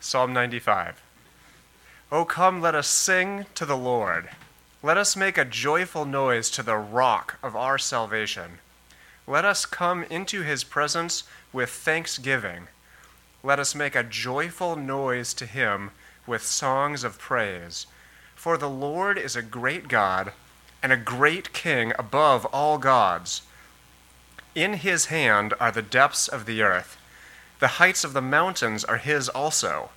Psalm 95. Oh, come, let us sing to the Lord. Let us make a joyful noise to the rock of our salvation. Let us come into his presence with thanksgiving. Let us make a joyful noise to him with songs of praise. For the Lord is a great God and a great King above all gods. In his hand are the depths of the earth. The heights of the mountains are his also.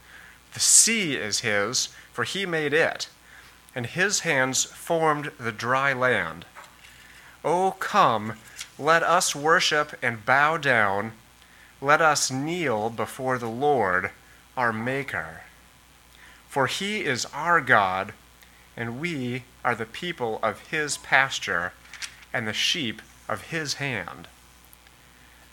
The sea is his, for he made it, and his hands formed the dry land. O come, let us worship and bow down. Let us kneel before the Lord, our Maker. For he is our God, and we are the people of his pasture and the sheep of his hand.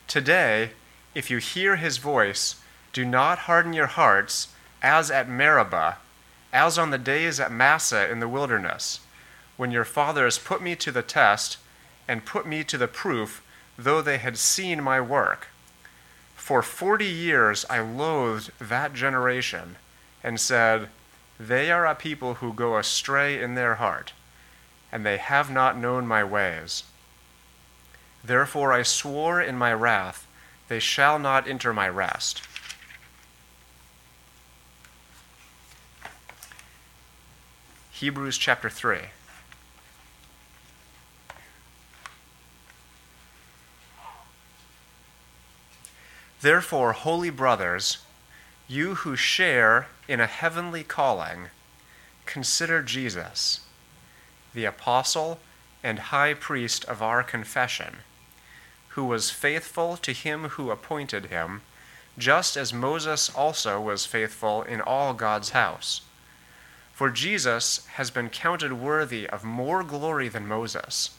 Today, if you hear his voice, do not harden your hearts as at Meribah, as on the days at Massah in the wilderness, when your fathers put me to the test and put me to the proof, though they had seen my work. For forty years I loathed that generation and said, They are a people who go astray in their heart, and they have not known my ways. Therefore I swore in my wrath, they shall not enter my rest. Hebrews chapter 3. Therefore, holy brothers, you who share in a heavenly calling, consider Jesus, the apostle and high priest of our confession who was faithful to him who appointed him, just as Moses also was faithful in all God's house. For Jesus has been counted worthy of more glory than Moses,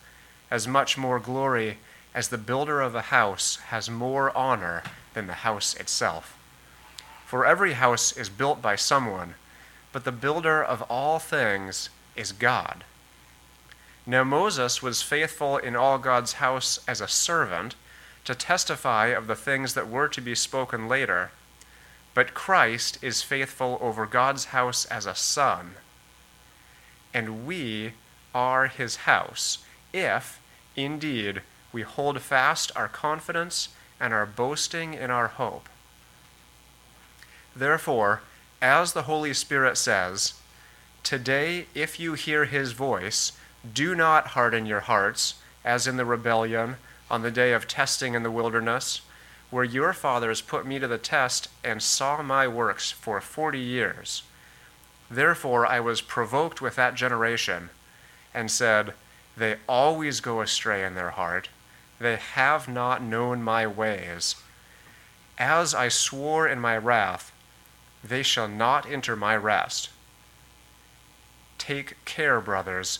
as much more glory as the builder of a house has more honor than the house itself. For every house is built by someone, but the builder of all things is God. Now Moses was faithful in all God's house as a servant to testify of the things that were to be spoken later, but Christ is faithful over God's house as a son. And we are his house, if, indeed, we hold fast our confidence and our boasting in our hope. Therefore, as the Holy Spirit says, Today, if you hear his voice, do not harden your hearts, as in the rebellion on the day of testing in the wilderness, where your fathers put me to the test and saw my works for forty years. Therefore I was provoked with that generation, and said, They always go astray in their heart. They have not known my ways. As I swore in my wrath, they shall not enter my rest. Take care, brothers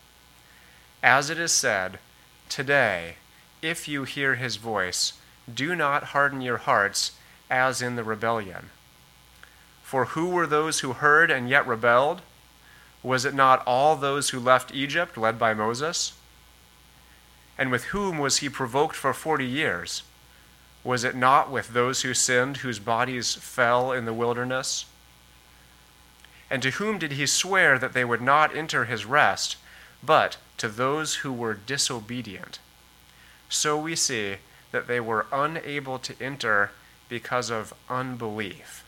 as it is said, Today, if you hear his voice, do not harden your hearts as in the rebellion. For who were those who heard and yet rebelled? Was it not all those who left Egypt, led by Moses? And with whom was he provoked for forty years? Was it not with those who sinned, whose bodies fell in the wilderness? And to whom did he swear that they would not enter his rest? But to those who were disobedient. So we see that they were unable to enter because of unbelief.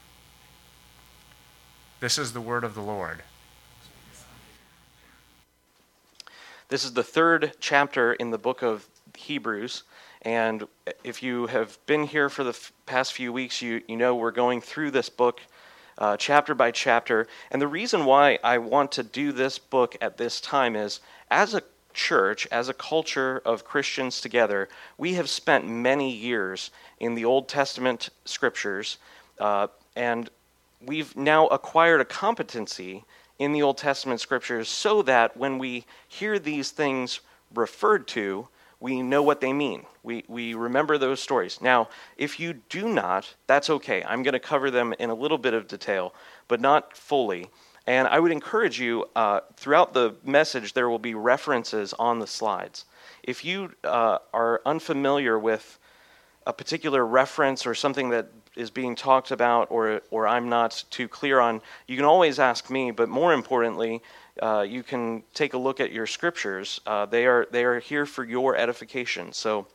This is the word of the Lord. This is the third chapter in the book of Hebrews. And if you have been here for the past few weeks, you, you know we're going through this book uh, chapter by chapter. And the reason why I want to do this book at this time is as a church, as a culture of Christians together, we have spent many years in the Old Testament scriptures, uh, and we've now acquired a competency in the Old Testament scriptures so that when we hear these things referred to, we know what they mean. We, we remember those stories. Now, if you do not, that's okay. I'm going to cover them in a little bit of detail, but not fully. And I would encourage you, uh, throughout the message, there will be references on the slides. If you uh, are unfamiliar with a particular reference or something that is being talked about or, or I'm not too clear on, you can always ask me, but more importantly, uh, you can take a look at your scriptures. Uh, they, are, they are here for your edification. So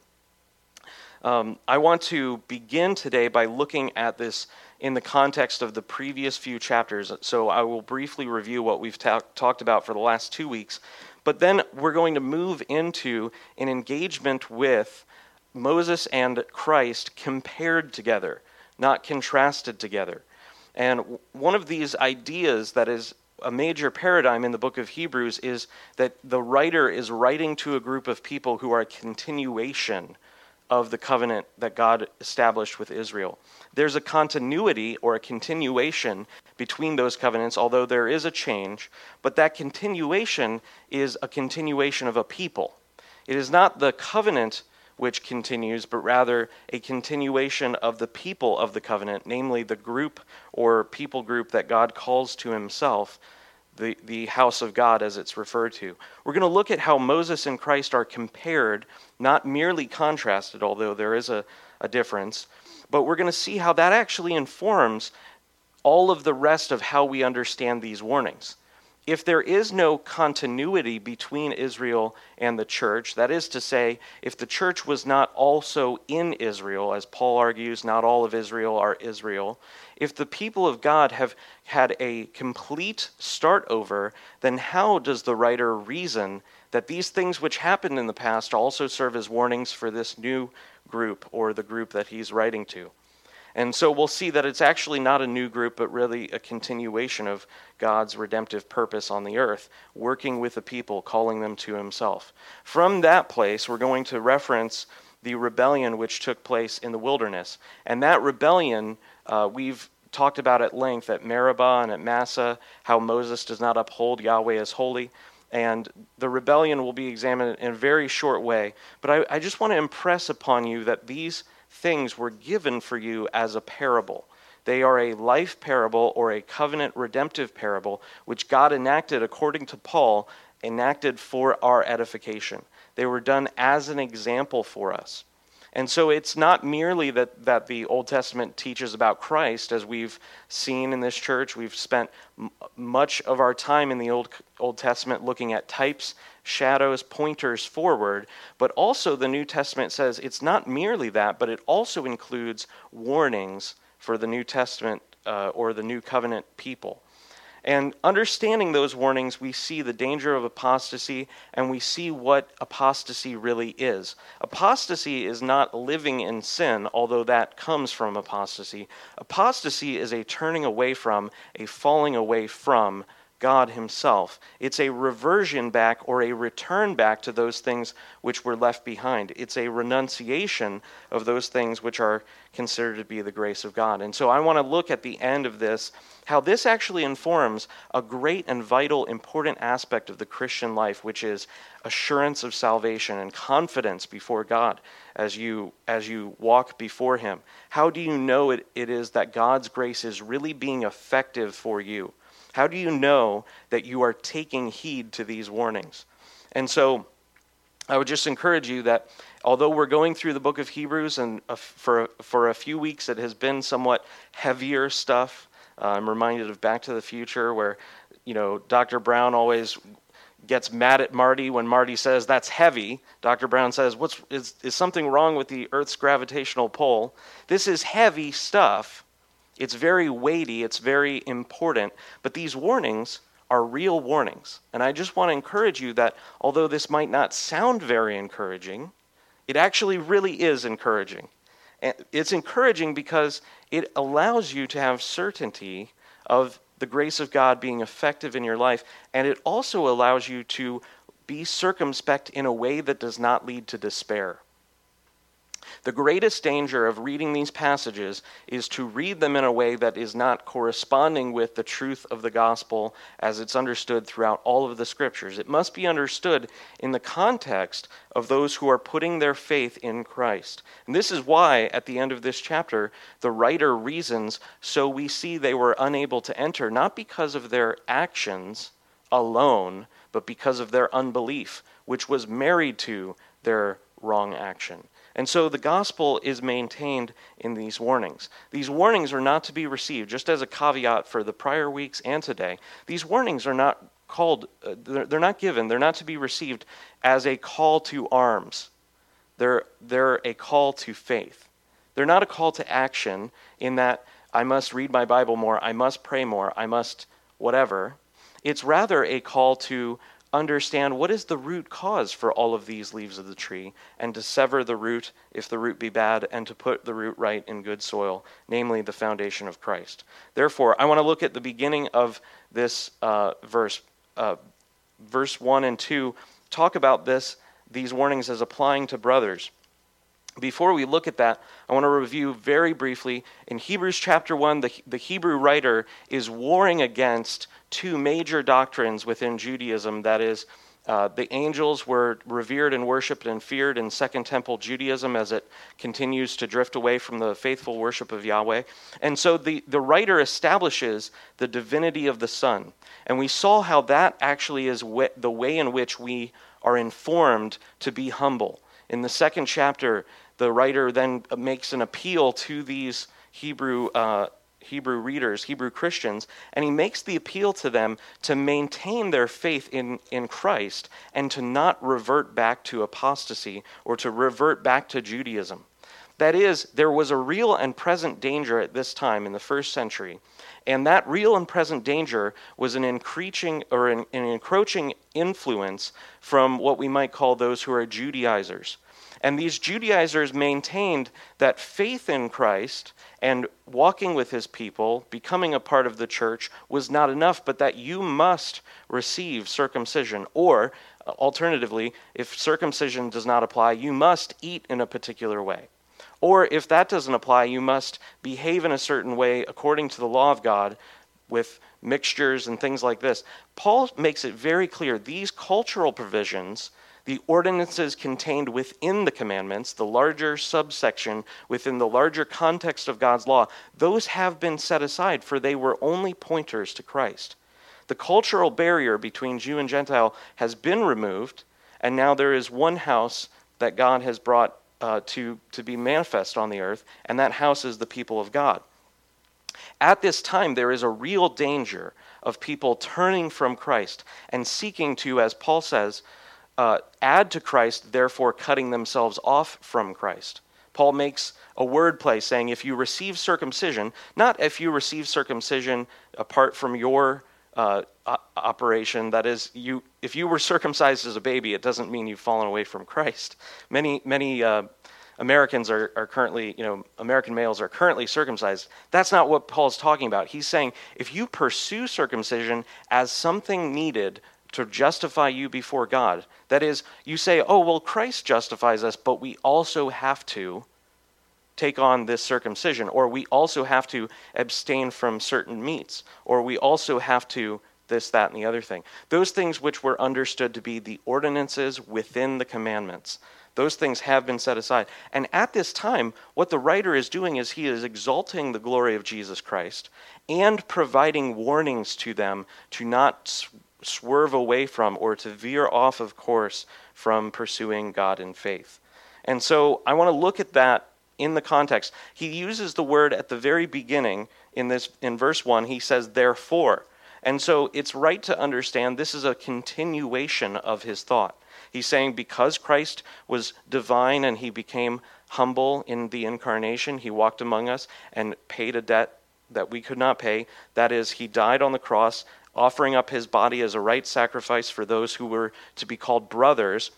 um, I want to begin today by looking at this in the context of the previous few chapters. So I will briefly review what we've ta- talked about for the last two weeks. But then we're going to move into an engagement with Moses and Christ compared together, not contrasted together. And one of these ideas that is a major paradigm in the book of Hebrews is that the writer is writing to a group of people who are a continuation of the covenant that God established with Israel. There's a continuity or a continuation between those covenants, although there is a change, but that continuation is a continuation of a people. It is not the covenant which continues, but rather a continuation of the people of the covenant, namely the group or people group that God calls to himself, the, the house of God as it's referred to. We're going to look at how Moses and Christ are compared, not merely contrasted, although there is a, a difference, but we're going to see how that actually informs all of the rest of how we understand these warnings if there is no continuity between Israel and the church, that is to say, if the church was not also in Israel, as Paul argues, not all of Israel are Israel, if the people of God have had a complete start over, then how does the writer reason that these things which happened in the past also serve as warnings for this new group or the group that he's writing to? And so we'll see that it's actually not a new group, but really a continuation of God's redemptive purpose on the earth, working with the people, calling them to himself. From that place, we're going to reference the rebellion which took place in the wilderness. And that rebellion, uh, we've talked about at length at Meribah and at Massah, how Moses does not uphold Yahweh as holy. And the rebellion will be examined in a very short way. But I, I just want to impress upon you that these things were given for you as a parable. They are a life parable or a covenant redemptive parable, which God enacted, according to Paul, enacted for our edification. They were done as an example for us. And so it's not merely that, that the Old Testament teaches about Christ, as we've seen in this church. We've spent m- much of our time in the Old, Old Testament looking at types, shadows, pointers forward. But also, the New Testament says it's not merely that, but it also includes warnings for the New Testament uh, or the New Covenant people. And understanding those warnings, we see the danger of apostasy and we see what apostasy really is. Apostasy is not living in sin, although that comes from apostasy. Apostasy is a turning away from, a falling away from God Himself. It's a reversion back or a return back to those things which were left behind. It's a renunciation of those things which are considered to be the grace of God. And so I want to look at the end of this, how this actually informs a great and vital, important aspect of the Christian life, which is assurance of salvation and confidence before God as you, as you walk before Him. How do you know it, it is that God's grace is really being effective for you? How do you know that you are taking heed to these warnings? And so I would just encourage you that although we're going through the book of Hebrews, and for, for a few weeks it has been somewhat heavier stuff, uh, I'm reminded of Back to the Future, where you know Dr. Brown always gets mad at Marty when Marty says that's heavy. Dr. Brown says, "What's is, is something wrong with the Earth's gravitational pull?" This is heavy stuff, it's very weighty, it's very important, but these warnings are real warnings. And I just want to encourage you that although this might not sound very encouraging, it actually really is encouraging. It's encouraging because it allows you to have certainty of the grace of God being effective in your life, and it also allows you to be circumspect in a way that does not lead to despair. The greatest danger of reading these passages is to read them in a way that is not corresponding with the truth of the gospel as it's understood throughout all of the scriptures. It must be understood in the context of those who are putting their faith in Christ. And this is why, at the end of this chapter, the writer reasons so we see they were unable to enter, not because of their actions alone, but because of their unbelief, which was married to their wrong action. And so the gospel is maintained in these warnings. These warnings are not to be received, just as a caveat for the prior weeks and today, these warnings are not called, uh, they're, they're not given, they're not to be received as a call to arms. They're, they're a call to faith. They're not a call to action in that I must read my Bible more, I must pray more, I must whatever. It's rather a call to understand what is the root cause for all of these leaves of the tree, and to sever the root if the root be bad, and to put the root right in good soil, namely the foundation of Christ. Therefore, I want to look at the beginning of this uh, verse, uh, verse 1 and 2, talk about this, these warnings as applying to brothers. Before we look at that, I want to review very briefly. In Hebrews chapter 1, the, the Hebrew writer is warring against two major doctrines within Judaism that is, uh, the angels were revered and worshiped and feared in Second Temple Judaism as it continues to drift away from the faithful worship of Yahweh. And so the, the writer establishes the divinity of the Son. And we saw how that actually is we, the way in which we are informed to be humble. In the second chapter, the writer then makes an appeal to these Hebrew uh, Hebrew readers, Hebrew Christians, and he makes the appeal to them to maintain their faith in, in Christ and to not revert back to apostasy or to revert back to Judaism. That is, there was a real and present danger at this time in the first century, and that real and present danger was an increasing or an, an encroaching influence from what we might call those who are Judaizers. And these Judaizers maintained that faith in Christ and walking with his people, becoming a part of the church, was not enough, but that you must receive circumcision. Or, uh, alternatively, if circumcision does not apply, you must eat in a particular way. Or, if that doesn't apply, you must behave in a certain way according to the law of God with mixtures and things like this. Paul makes it very clear these cultural provisions the ordinances contained within the commandments, the larger subsection within the larger context of God's law, those have been set aside, for they were only pointers to Christ. The cultural barrier between Jew and Gentile has been removed, and now there is one house that God has brought uh, to, to be manifest on the earth, and that house is the people of God. At this time, there is a real danger of people turning from Christ and seeking to, as Paul says, uh, add to Christ, therefore cutting themselves off from Christ. Paul makes a wordplay saying, if you receive circumcision, not if you receive circumcision apart from your uh, operation, that is, you, if you were circumcised as a baby, it doesn't mean you've fallen away from Christ. Many, many uh, Americans are, are currently, you know, American males are currently circumcised. That's not what Paul's talking about. He's saying if you pursue circumcision as something needed to justify you before God. That is, you say, oh, well, Christ justifies us, but we also have to take on this circumcision, or we also have to abstain from certain meats, or we also have to this, that, and the other thing. Those things which were understood to be the ordinances within the commandments. Those things have been set aside. And at this time, what the writer is doing is he is exalting the glory of Jesus Christ and providing warnings to them to not swerve away from or to veer off of course from pursuing God in faith. And so I want to look at that in the context. He uses the word at the very beginning in this in verse 1 he says therefore. And so it's right to understand this is a continuation of his thought. He's saying because Christ was divine and he became humble in the incarnation, he walked among us and paid a debt that we could not pay. That is, he died on the cross offering up his body as a right sacrifice for those who were to be called brothers.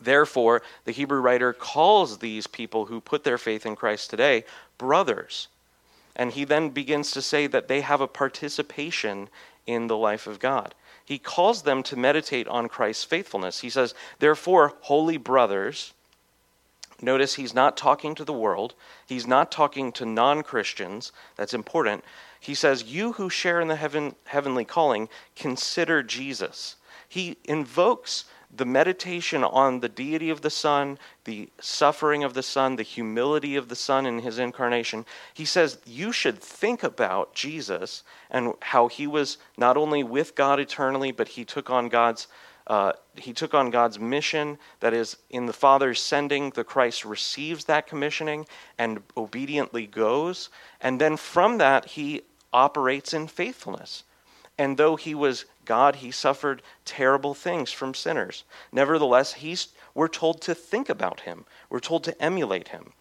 Therefore, the Hebrew writer calls these people who put their faith in Christ today brothers. And he then begins to say that they have a participation in the life of God. He calls them to meditate on Christ's faithfulness. He says, Therefore, holy brothers, Notice he's not talking to the world. He's not talking to non Christians. That's important. He says, You who share in the heaven, heavenly calling, consider Jesus. He invokes the meditation on the deity of the Son, the suffering of the Son, the humility of the Son in his incarnation. He says you should think about Jesus and how he was not only with God eternally, but he took on God's uh, he took on God's mission, that is, in the Father's sending, the Christ receives that commissioning and obediently goes. And then from that, he operates in faithfulness. And though he was God, he suffered terrible things from sinners. Nevertheless, he's, we're told to think about him, we're told to emulate him.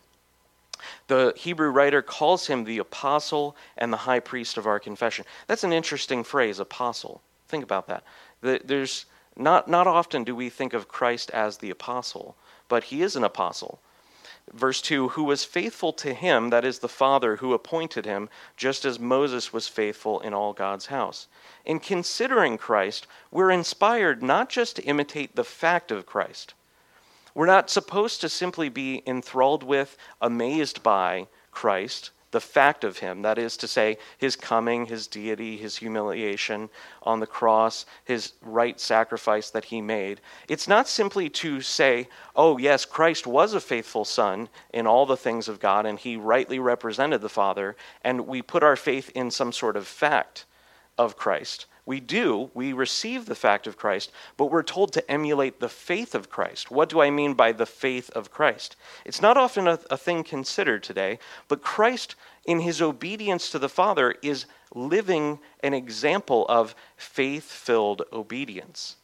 The Hebrew writer calls him the apostle and the high priest of our confession. That's an interesting phrase, apostle. Think about that. There's not, not often do we think of Christ as the apostle, but he is an apostle. Verse 2 Who was faithful to him, that is the Father who appointed him, just as Moses was faithful in all God's house. In considering Christ, we're inspired not just to imitate the fact of Christ. We're not supposed to simply be enthralled with, amazed by Christ, the fact of him, that is to say, his coming, his deity, his humiliation on the cross, his right sacrifice that he made. It's not simply to say, oh, yes, Christ was a faithful son in all the things of God, and he rightly represented the Father, and we put our faith in some sort of fact of Christ. We do, we receive the fact of Christ, but we're told to emulate the faith of Christ. What do I mean by the faith of Christ? It's not often a, a, thing considered today, but Christ, in his obedience to the Father, is living an example of faith filled obedience.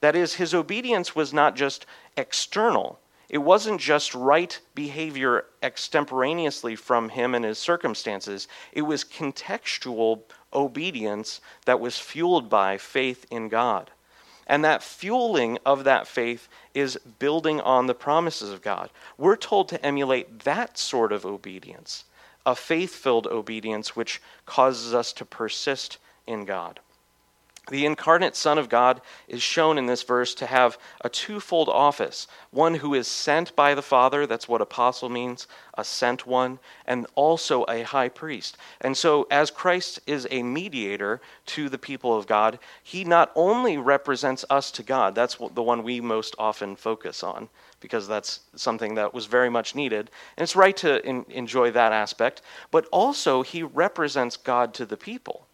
That is, his obedience was not just external, it wasn't just right behavior extemporaneously from him and his circumstances, it was contextual obedience that was fueled by faith in God. And that fueling of that faith is building on the promises of God. We're told to emulate that sort of obedience, a faith filled obedience which causes us to persist in God. The incarnate Son of God is shown in this verse to have a twofold office one who is sent by the Father, that's what apostle means, a sent one, and also a high priest. And so, as Christ is a mediator to the people of God, he not only represents us to God, that's the one we most often focus on, because that's something that was very much needed. And it's right to in, enjoy that aspect, but also he represents God to the people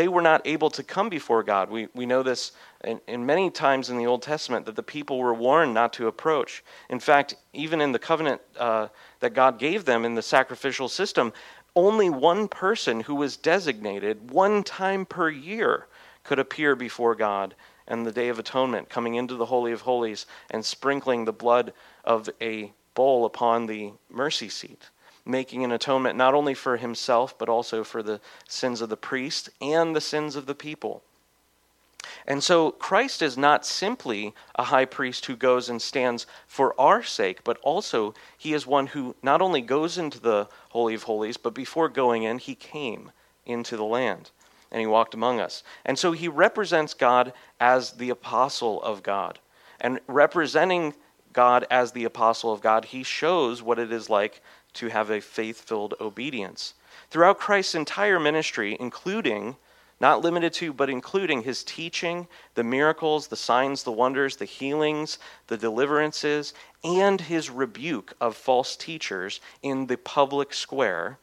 they were not able to come before God. We, we know this in, in, many times in the Old Testament that the people were warned not to approach. In fact, even in the covenant uh, that God gave them in the sacrificial system, only one person who was designated one time per year could appear before God and the Day of Atonement, coming into the Holy of Holies and sprinkling the blood of a bull upon the mercy seat making an atonement not only for himself, but also for the sins of the priest and the sins of the people. And so Christ is not simply a high priest who goes and stands for our sake, but also he is one who not only goes into the Holy of Holies, but before going in, he came into the land and he walked among us. And so he represents God as the apostle of God. And representing God as the apostle of God, he shows what it is like to have a faith filled obedience. Throughout Christ's entire ministry, including, not limited to, but including his teaching, the miracles, the signs, the wonders, the healings, the deliverances, and his rebuke of false teachers in the public square,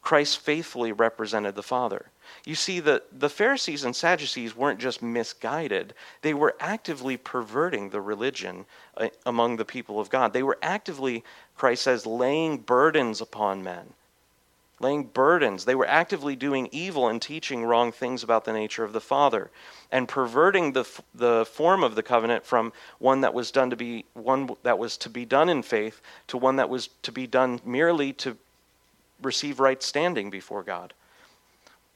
Christ faithfully represented the Father. You see, the, the Pharisees and Sadducees weren't just misguided, they were actively perverting the religion uh, among the people of God. They were actively, Christ says, laying burdens upon men. Laying burdens. They were actively doing evil and teaching wrong things about the nature of the Father and perverting the, the form of the covenant from one that was done to be one that was to be done in faith to one that was to be done merely to receive right standing before God.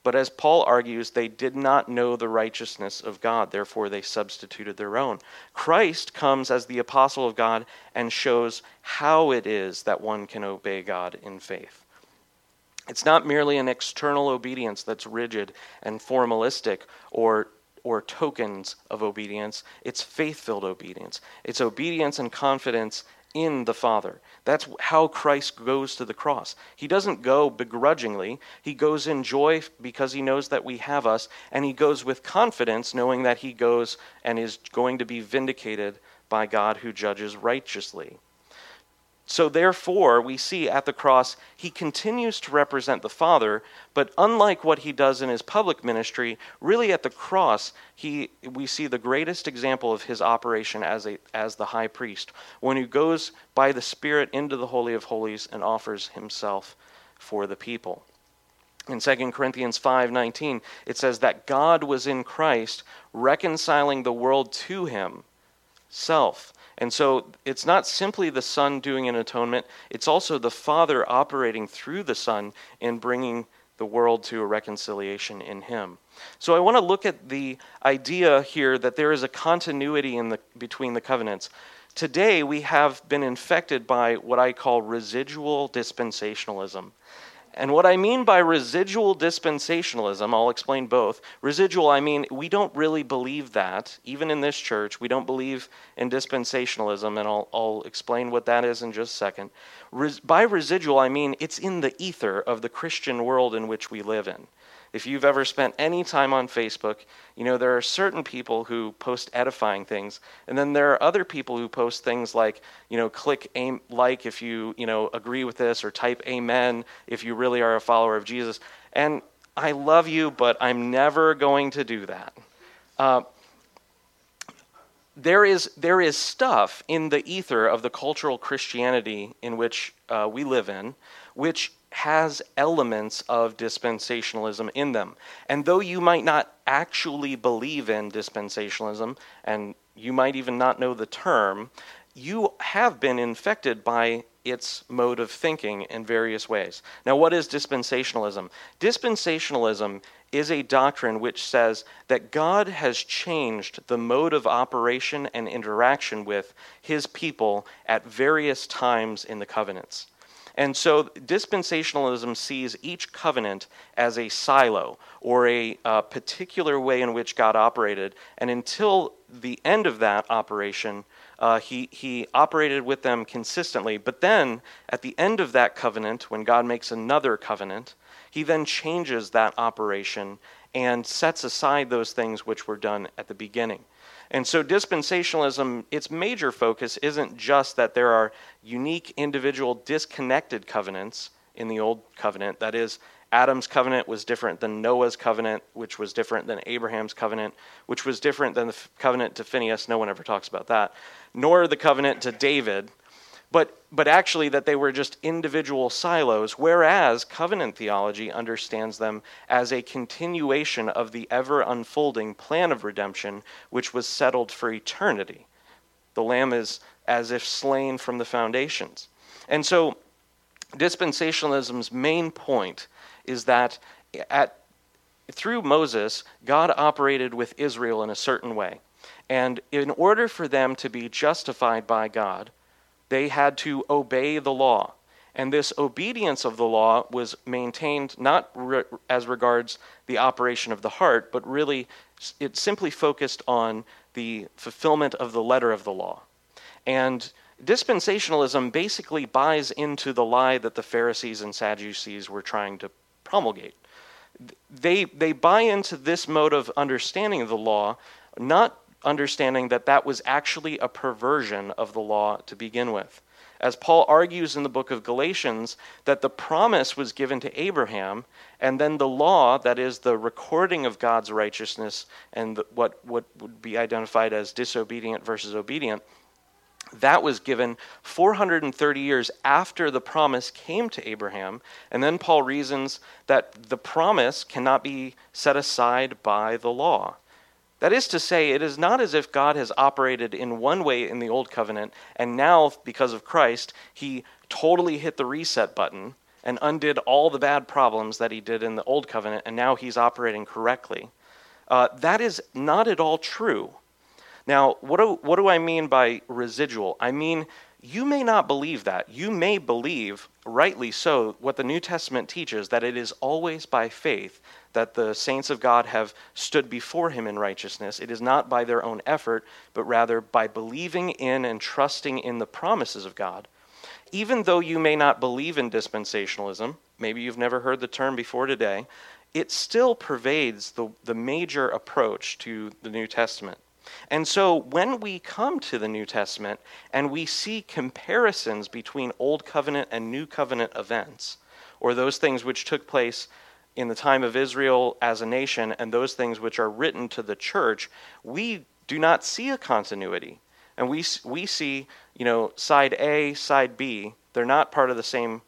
But as Paul argues, they did not know the righteousness of God, therefore they substituted their own. Christ comes as the apostle of God and shows how it is that one can obey God in faith. It's not merely an external obedience that's rigid and formalistic or or tokens of obedience. It's faith filled obedience. It's obedience and confidence in the Father. That's how Christ goes to the cross. He doesn't go begrudgingly. He goes in joy because he knows that we have us, and he goes with confidence, knowing that he goes and is going to be vindicated by God who judges righteously. So, therefore, we see at the cross, he continues to represent the Father, but unlike what he does in his public ministry, really at the cross, he, we see the greatest example of his operation as, a, as the high priest, when he goes by the Spirit into the Holy of Holies and offers himself for the people. In 2 Corinthians 5:19 it says that God was in Christ reconciling the world to himself and so it's not simply the Son doing an atonement, it's also the Father operating through the Son and bringing the world to a reconciliation in Him. So I want to look at the idea here that there is a continuity in the, between the covenants. Today we have been infected by what I call residual dispensationalism. And what I mean by residual dispensationalism, I'll explain both. Residual, I mean, we don't really believe that. Even in this church, we don't believe in dispensationalism, and I'll, I'll explain what that is in just a second. Res- by residual, I mean it's in the ether of the Christian world in which we live in. If you've ever spent any time on Facebook, you know there are certain people who post edifying things, and then there are other people who post things like, you know, click aim, like if you, you know, agree with this, or type amen if you really are a follower of Jesus. And I love you, but I'm never going to do that. Uh, there is, there is stuff in the ether of the cultural Christianity in which uh, we live in, which has elements of dispensationalism in them. And though you might not actually believe in dispensationalism, and you might even not know the term, you have been infected by its mode of thinking in various ways. Now, what is dispensationalism? Dispensationalism is a doctrine which says that God has changed the mode of operation and interaction with his people at various times in the covenants. And so dispensationalism sees each covenant as a silo or a uh, particular way in which God operated. And until the end of that operation, uh, he, he operated with them consistently. But then, at the end of that covenant, when God makes another covenant, he then changes that operation and sets aside those things which were done at the beginning. And so dispensationalism, its major focus isn't just that there are unique individual disconnected covenants in the old covenant. That is, Adam's covenant was different than Noah's covenant, which was different than Abraham's covenant, which was different than the covenant to Phinehas. No one ever talks about that. Nor the covenant to David, but, but actually that they were just individual silos, whereas covenant theology understands them as a continuation of the ever unfolding plan of redemption, which was settled for eternity. The Lamb is as if slain from the foundations. And so, dispensationalism's main point is that at, through Moses, God operated with Israel in a certain way. And in order for them to be justified by God, they had to obey the law. And this obedience of the law was maintained not re- as regards the operation of the heart, but really it simply focused on the fulfillment of the letter of the law. And dispensationalism basically buys into the lie that the Pharisees and Sadducees were trying to promulgate. They, they buy into this mode of understanding of the law, not understanding that that was actually a perversion of the law to begin with. As Paul argues in the book of Galatians, that the promise was given to Abraham, and then the law, that is the recording of God's righteousness and what, what would be identified as disobedient versus obedient, that was given 430 years after the promise came to Abraham. And then Paul reasons that the promise cannot be set aside by the law. That is to say, it is not as if God has operated in one way in the Old Covenant, and now, because of Christ, he totally hit the reset button and undid all the bad problems that he did in the Old Covenant, and now he's operating correctly. Uh, that is not at all true. Now, what do, what do I mean by residual? I mean, you may not believe that. You may believe, rightly so, what the New Testament teaches that it is always by faith that the saints of God have stood before him in righteousness. It is not by their own effort, but rather by believing in and trusting in the promises of God. Even though you may not believe in dispensationalism, maybe you've never heard the term before today, it still pervades the, the major approach to the New Testament. And so when we come to the New Testament and we see comparisons between Old Covenant and New Covenant events, or those things which took place in the time of Israel as a nation and those things which are written to the church, we do not see a continuity. And we, we see, you know, side A, side B, they're not part of the same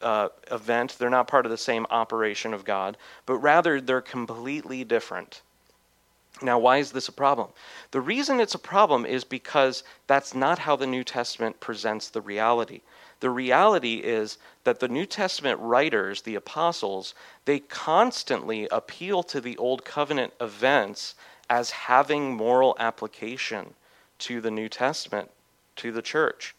uh, event, they're not part of the same operation of God, but rather they're completely different. Now, why is this a problem? The reason it's a problem is because that's not how the New Testament presents the reality. The reality is that the New Testament writers, the apostles, they constantly appeal to the Old Covenant events as having moral application to the New Testament, to the church.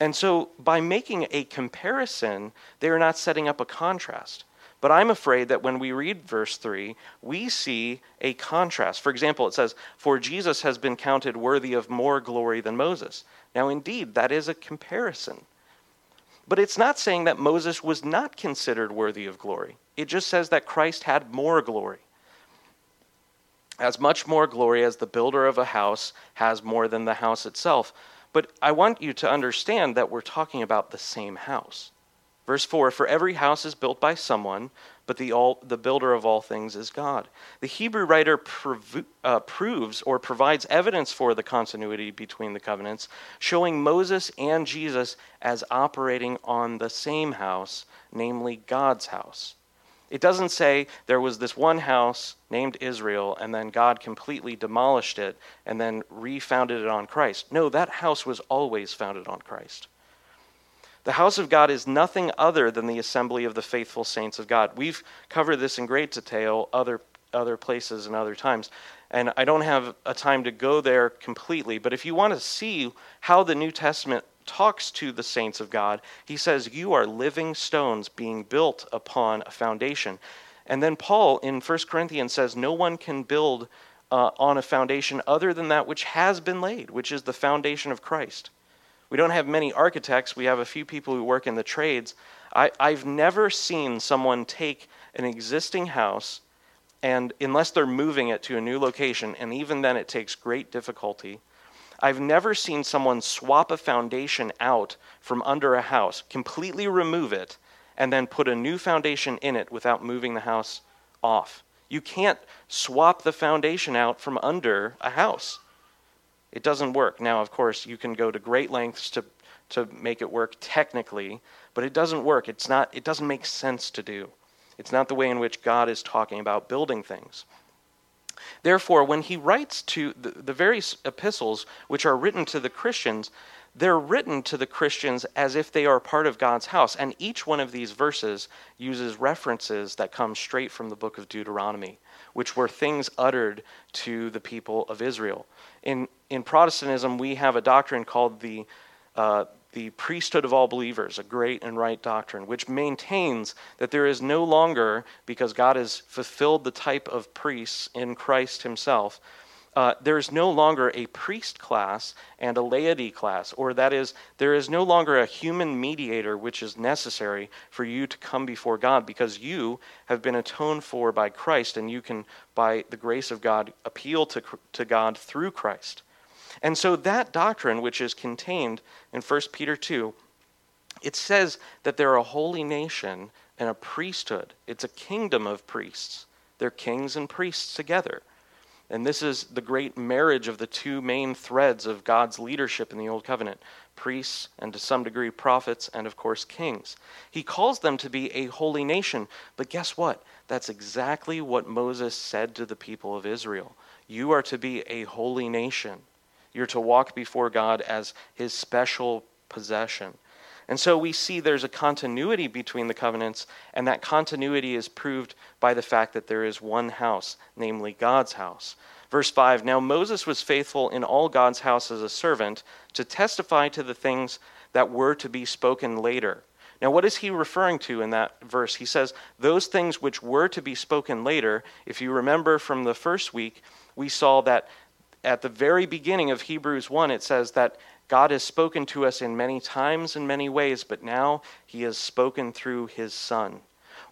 And so by making a comparison, they are not setting up a contrast. But I'm afraid that when we read verse 3, we see a contrast. For example, it says, For Jesus has been counted worthy of more glory than Moses. Now, indeed, that is a comparison. But it's not saying that Moses was not considered worthy of glory. It just says that Christ had more glory. As much more glory as the builder of a house has more than the house itself. But I want you to understand that we're talking about the same house. Verse 4 For every house is built by someone, but the, all, the builder of all things is God. The Hebrew writer prov- uh, proves or provides evidence for the continuity between the covenants, showing Moses and Jesus as operating on the same house, namely God's house. It doesn't say there was this one house named Israel and then God completely demolished it and then refounded it on Christ. No, that house was always founded on Christ. The house of God is nothing other than the assembly of the faithful saints of God. We've covered this in great detail other other places and other times. And I don't have a time to go there completely, but if you want to see how the New Testament talks to the saints of God, he says, You are living stones being built upon a foundation. And then Paul in 1 Corinthians says, No one can build uh, on a foundation other than that which has been laid, which is the foundation of Christ. We don't have many architects. We have a few people who work in the trades. I, I've never seen someone take an existing house and unless they're moving it to a new location, and even then it takes great difficulty. I've never seen someone swap a foundation out from under a house, completely remove it, and then put a new foundation in it without moving the house off. You can't swap the foundation out from under a house. It doesn't work. Now, of course, you can go to great lengths to, to make it work technically, but it doesn't work. It's not, it doesn't make sense to do. It's not the way in which God is talking about building things. Therefore, when he writes to the, the various epistles which are written to the Christians, they're written to the Christians as if they are part of God's house. And each one of these verses uses references that come straight from the book of Deuteronomy, which were things uttered to the people of Israel. In, in Protestantism, we have a doctrine called the, uh, the priesthood of all believers, a great and right doctrine, which maintains that there is no longer, because God has fulfilled the type of priests in Christ himself, uh, there is no longer a priest class and a laity class, or that is, there is no longer a human mediator which is necessary for you to come before God because you have been atoned for by Christ and you can, by the grace of God, appeal to, to God through Christ. And so that doctrine, which is contained in 1 Peter 2, it says that they're a holy nation and a priesthood. It's a kingdom of priests. They're kings and priests together. And this is the great marriage of the two main threads of God's leadership in the Old Covenant priests, and to some degree, prophets, and of course, kings. He calls them to be a holy nation. But guess what? That's exactly what Moses said to the people of Israel. You are to be a holy nation. You're to walk before God as his special possession. And so we see there's a continuity between the covenants, and that continuity is proved by the fact that there is one house, namely God's house. Verse 5 Now Moses was faithful in all God's house as a servant to testify to the things that were to be spoken later. Now, what is he referring to in that verse? He says, Those things which were to be spoken later, if you remember from the first week, we saw that at the very beginning of Hebrews 1, it says that God has spoken to us in many times and many ways, but now he has spoken through his Son.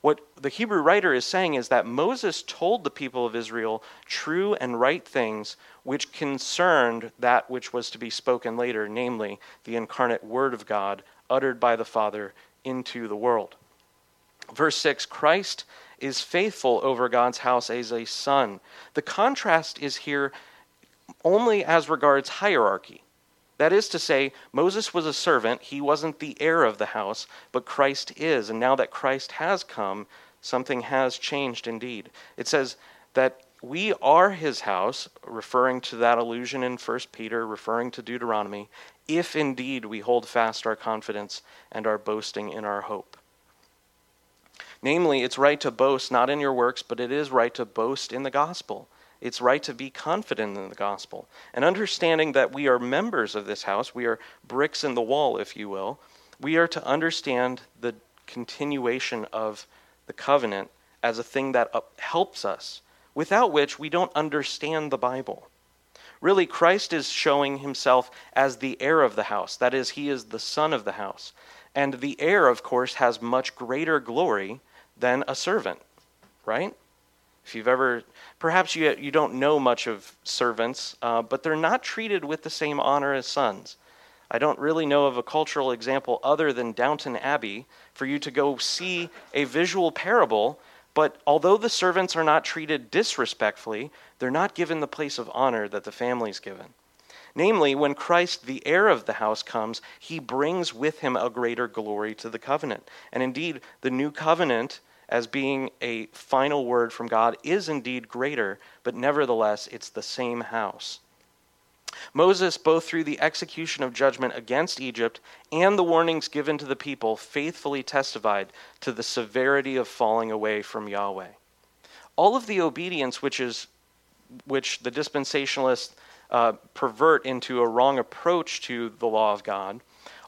What the Hebrew writer is saying is that Moses told the people of Israel true and right things which concerned that which was to be spoken later, namely the incarnate Word of God uttered by the Father into the world. Verse 6 Christ is faithful over God's house as a son. The contrast is here only as regards hierarchy. That is to say, Moses was a servant, he wasn't the heir of the house, but Christ is. And now that Christ has come, something has changed indeed. It says that we are his house, referring to that allusion in 1 Peter, referring to Deuteronomy, if indeed we hold fast our confidence and are boasting in our hope. Namely, it's right to boast not in your works, but it is right to boast in the gospel. It's right to be confident in the gospel. And understanding that we are members of this house, we are bricks in the wall, if you will, we are to understand the continuation of the covenant as a thing that helps us, without which we don't understand the Bible. Really, Christ is showing himself as the heir of the house. That is, he is the son of the house. And the heir, of course, has much greater glory than a servant, right? If you've ever, perhaps you, you don't know much of servants, uh, but they're not treated with the same honor as sons. I don't really know of a cultural example other than Downton Abbey for you to go see a visual parable, but although the servants are not treated disrespectfully, they're not given the place of honor that the family's given. Namely, when Christ, the heir of the house, comes, he brings with him a greater glory to the covenant. And indeed, the new covenant as being a final word from God is indeed greater, but nevertheless, it's the same house. Moses, both through the execution of judgment against Egypt and the warnings given to the people, faithfully testified to the severity of falling away from Yahweh. All of the obedience which is which the dispensationalists uh, pervert into a wrong approach to the law of God,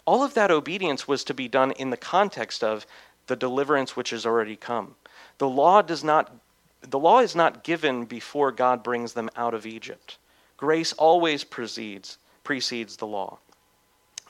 all of that obedience was to be done in the context of the deliverance which has already come. The law does not the law is not given before God brings them out of Egypt. Grace always precedes precedes the law.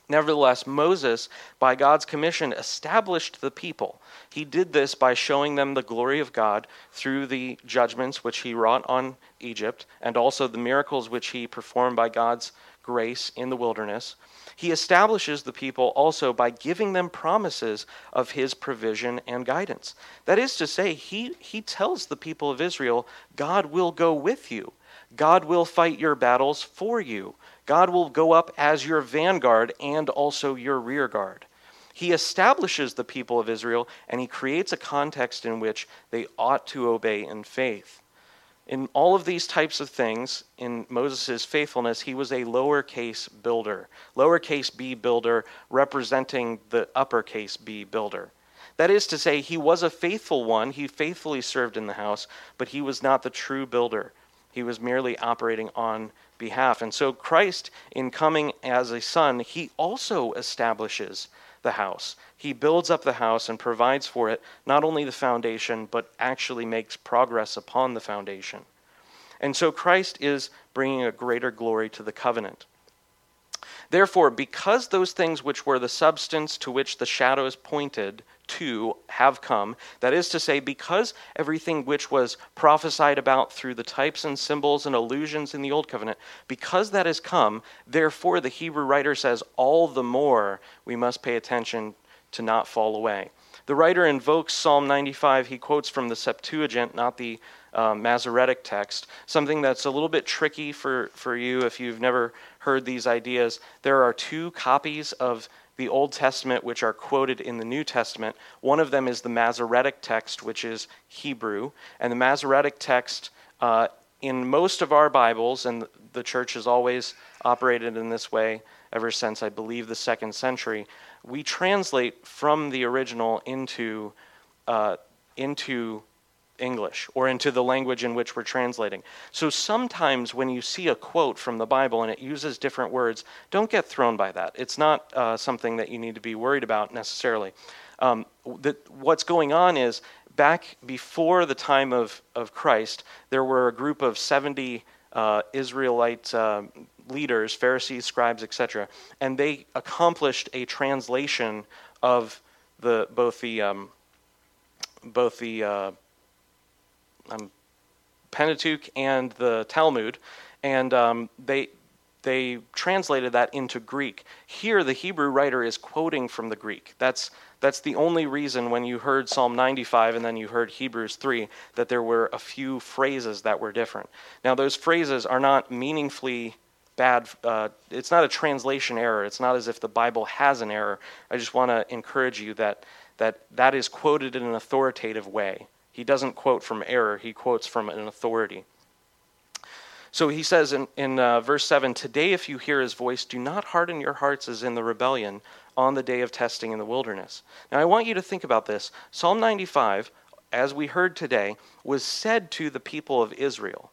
Nevertheless, Moses, by God's commission, established the people. He did this by showing them the glory of God through the judgments which he wrought on Egypt, and also the miracles which he performed by God's grace in the wilderness. He establishes the people also by giving them promises of his provision and guidance. That is to say, he, he tells the people of Israel, God will go with you. God will fight your battles for you. God will go up as your vanguard and also your rear guard. He establishes the people of Israel and he creates a context in which they ought to obey in faith. In all of these types of things, in Moses' faithfulness, he was a lowercase builder, lowercase b builder representing the uppercase b builder. That is to say, he was a faithful one, he faithfully served in the house, but he was not the true builder. He was merely operating on behalf. And so, Christ, in coming as a son, he also establishes the house. He builds up the house and provides for it not only the foundation, but actually makes progress upon the foundation. And so Christ is bringing a greater glory to the covenant. Therefore, because those things which were the substance to which the shadows pointed to have come. That is to say, because everything which was prophesied about through the types and symbols and allusions in the Old Covenant, because that has come, therefore the Hebrew writer says, all the more we must pay attention to not fall away. The writer invokes Psalm 95. He quotes from the Septuagint, not the um, Masoretic text, something that's a little bit tricky for, for you if you've never heard these ideas. There are two copies of the Old Testament which are quoted in the New Testament. One of them is the Masoretic text, which is Hebrew. And the Masoretic text, uh, in most of our Bibles, and the church has always operated in this way ever since, I believe, the second century, we translate from the original into, uh, into English or into the language in which we're translating. So sometimes when you see a quote from the Bible and it uses different words, don't get thrown by that. It's not uh, something that you need to be worried about necessarily. Um, the, what's going on is back before the time of, of Christ, there were a group of 70 uh, Israelite uh, leaders, Pharisees, scribes, etc., and they accomplished a translation of the both the um, both the uh, um, Pentateuch and the Talmud, and um, they they translated that into Greek. Here, the Hebrew writer is quoting from the Greek. That's that's the only reason when you heard Psalm 95 and then you heard Hebrews 3 that there were a few phrases that were different. Now, those phrases are not meaningfully bad. Uh, it's not a translation error. It's not as if the Bible has an error. I just want to encourage you that that that is quoted in an authoritative way. He doesn't quote from error. He quotes from an authority. So he says in, in uh, verse 7 Today, if you hear his voice, do not harden your hearts as in the rebellion on the day of testing in the wilderness. Now, I want you to think about this. Psalm 95, as we heard today, was said to the people of Israel.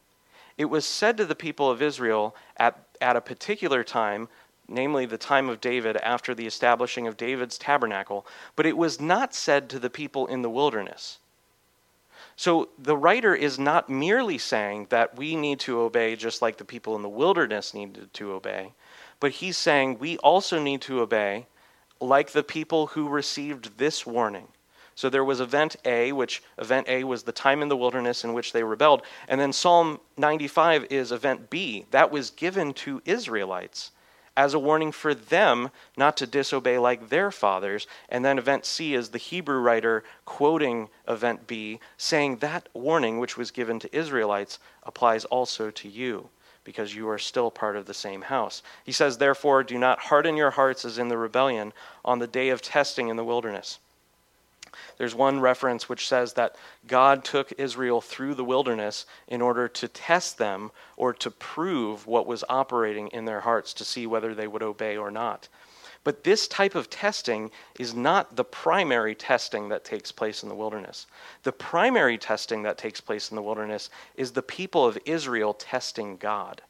It was said to the people of Israel at, at a particular time, namely the time of David after the establishing of David's tabernacle, but it was not said to the people in the wilderness. So the writer is not merely saying that we need to obey just like the people in the wilderness needed to obey, but he's saying we also need to obey like the people who received this warning. So there was event A, which event A was the time in the wilderness in which they rebelled. And then Psalm 95 is event B. That was given to Israelites as a warning for them not to disobey like their fathers. And then event C is the Hebrew writer quoting event B, saying that warning, which was given to Israelites, applies also to you because you are still part of the same house. He says, Therefore, do not harden your hearts as in the rebellion on the day of testing in the wilderness. There's one reference which says that God took Israel through the wilderness in order to test them or to prove what was operating in their hearts to see whether they would obey or not. But this type of testing is not the primary testing that takes place in the wilderness. The primary testing that takes place in the wilderness is the people of Israel testing God.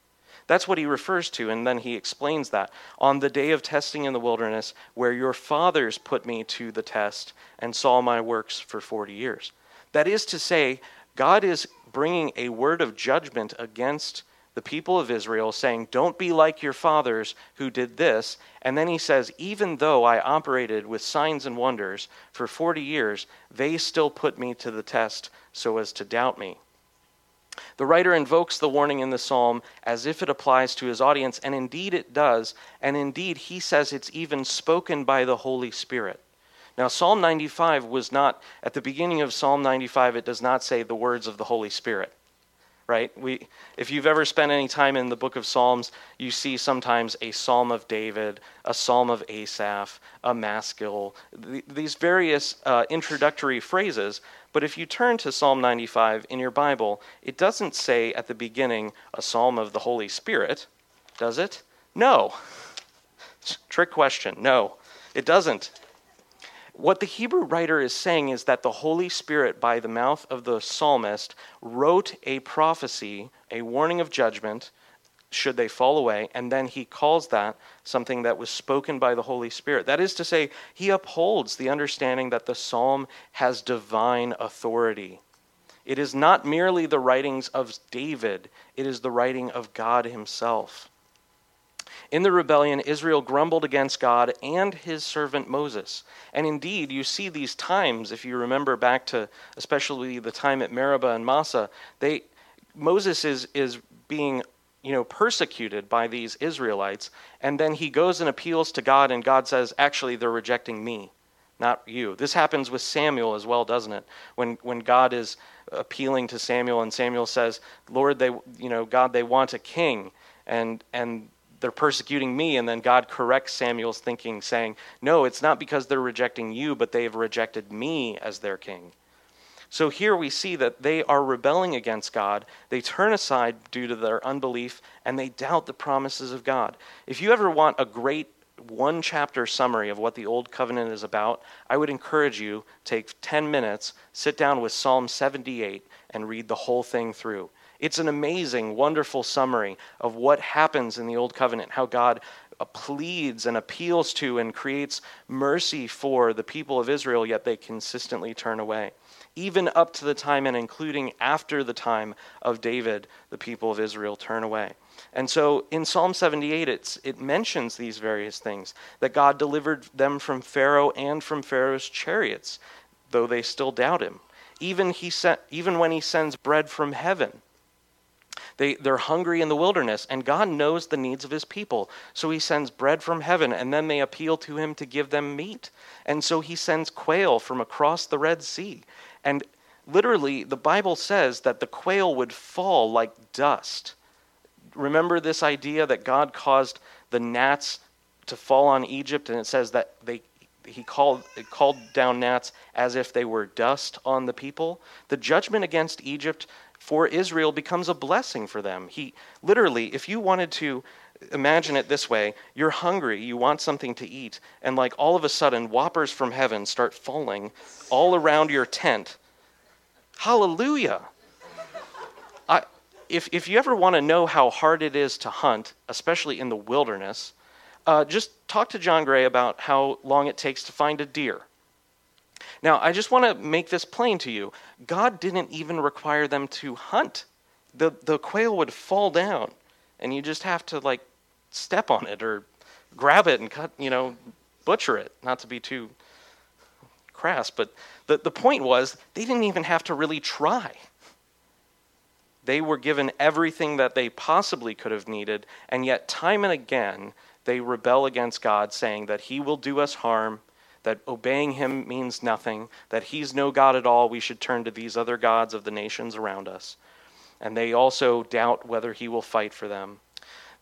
That's what he refers to, and then he explains that. On the day of testing in the wilderness, where your fathers put me to the test and saw my works for 40 years. That is to say, God is bringing a word of judgment against the people of Israel, saying, Don't be like your fathers who did this. And then he says, Even though I operated with signs and wonders for 40 years, they still put me to the test so as to doubt me. The writer invokes the warning in the psalm as if it applies to his audience, and indeed it does. And indeed, he says it's even spoken by the Holy Spirit. Now, Psalm 95 was not, at the beginning of Psalm 95, it does not say the words of the Holy Spirit right? We, if you've ever spent any time in the book of Psalms, you see sometimes a Psalm of David, a Psalm of Asaph, a Maskil, th- these various uh, introductory phrases. But if you turn to Psalm 95 in your Bible, it doesn't say at the beginning a Psalm of the Holy Spirit, does it? No. Trick question. No, it doesn't. What the Hebrew writer is saying is that the Holy Spirit, by the mouth of the psalmist, wrote a prophecy, a warning of judgment, should they fall away, and then he calls that something that was spoken by the Holy Spirit. That is to say, he upholds the understanding that the psalm has divine authority. It is not merely the writings of David, it is the writing of God himself. In the rebellion, Israel grumbled against God and his servant Moses. And indeed, you see these times, if you remember back to especially the time at Meribah and Massah, they, Moses is, is being you know, persecuted by these Israelites, and then he goes and appeals to God, and God says, Actually, they're rejecting me, not you. This happens with Samuel as well, doesn't it? When, when God is appealing to Samuel, and Samuel says, Lord, they, you know, God, they want a king. And, and they're persecuting me. And then God corrects Samuel's thinking, saying, No, it's not because they're rejecting you, but they have rejected me as their king. So here we see that they are rebelling against God. They turn aside due to their unbelief, and they doubt the promises of God. If you ever want a great one chapter summary of what the Old Covenant is about, I would encourage you take 10 minutes, sit down with Psalm 78, and read the whole thing through. It's an amazing, wonderful summary of what happens in the Old Covenant, how God uh, pleads and appeals to and creates mercy for the people of Israel, yet they consistently turn away. Even up to the time and including after the time of David, the people of Israel turn away. And so in Psalm 78, it's, it mentions these various things that God delivered them from Pharaoh and from Pharaoh's chariots, though they still doubt him. Even, he sent, even when he sends bread from heaven, they, they're hungry in the wilderness, and God knows the needs of his people. So he sends bread from heaven, and then they appeal to him to give them meat. And so he sends quail from across the Red Sea. And literally, the Bible says that the quail would fall like dust. Remember this idea that God caused the gnats to fall on Egypt, and it says that they he called, called down gnats as if they were dust on the people. The judgment against Egypt for Israel becomes a blessing for them. He literally, if you wanted to imagine it this way, you're hungry, you want something to eat, and like all of a sudden, whoppers from heaven start falling all around your tent. Hallelujah! I, if, if you ever want to know how hard it is to hunt, especially in the wilderness, uh, just talk to John Gray about how long it takes to find a deer. Now, I just want to make this plain to you. God didn't even require them to hunt. The, the quail would fall down, and you just have to, like, step on it or grab it and cut, you know, butcher it. Not to be too crass, but the, the point was they didn't even have to really try. They were given everything that they possibly could have needed, and yet, time and again, they rebel against God, saying that He will do us harm that obeying him means nothing, that he's no God at all, we should turn to these other gods of the nations around us. And they also doubt whether he will fight for them.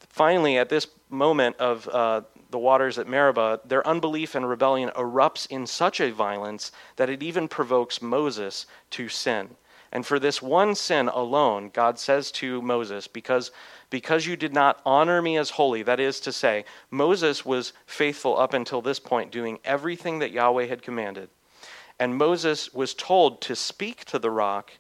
Finally, at this moment of uh, the waters at Meribah, their unbelief and rebellion erupts in such a violence that it even provokes Moses to sin. And for this one sin alone, God says to Moses, because because you did not honor me as holy. That is to say, Moses was faithful up until this point, doing everything that Yahweh had commanded. And Moses was told to speak to the rock,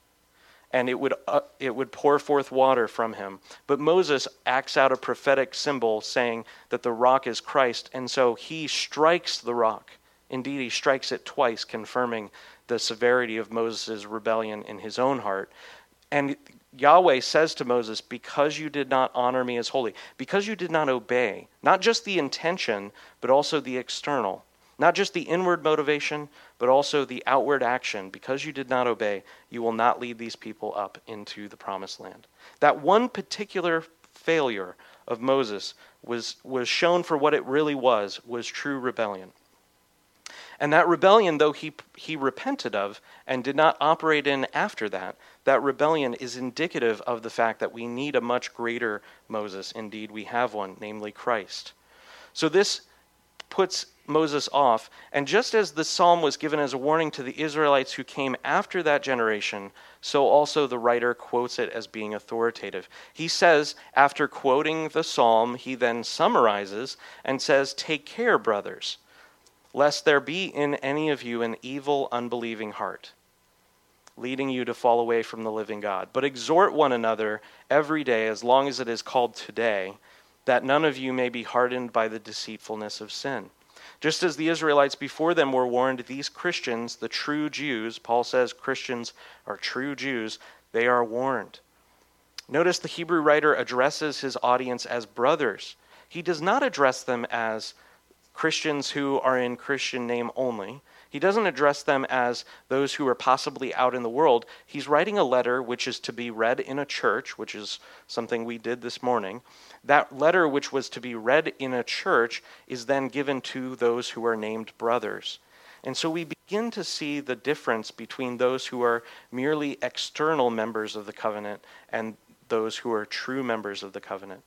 and it would, uh, it would pour forth water from him. But Moses acts out a prophetic symbol saying that the rock is Christ, and so he strikes the rock. Indeed, he strikes it twice, confirming the severity of Moses' rebellion in his own heart. And Yahweh says to Moses, Because you did not honor me as holy, because you did not obey, not just the intention, but also the external, not just the inward motivation, but also the outward action, because you did not obey, you will not lead these people up into the promised land. That one particular failure of Moses was, was shown for what it really was, was true rebellion. And that rebellion, though he, he repented of and did not operate in after that, that rebellion is indicative of the fact that we need a much greater Moses. Indeed, we have one, namely Christ. So this puts Moses off. And just as the psalm was given as a warning to the Israelites who came after that generation, so also the writer quotes it as being authoritative. He says, after quoting the psalm, he then summarizes and says, Take care, brothers lest there be in any of you an evil, unbelieving heart, leading you to fall away from the living God. But exhort one another every day, as long as it is called today, that none of you may be hardened by the deceitfulness of sin. Just as the Israelites before them were warned, these Christians, the true Jews, Paul says Christians are true Jews, they are warned. Notice the Hebrew writer addresses his audience as brothers. He does not address them as Christians who are in Christian name only. He doesn't address them as those who are possibly out in the world. He's writing a letter which is to be read in a church, which is something we did this morning. That letter, which was to be read in a church, is then given to those who are named brothers. And so we begin to see the difference between those who are merely external members of the covenant and those who are true members of the covenant.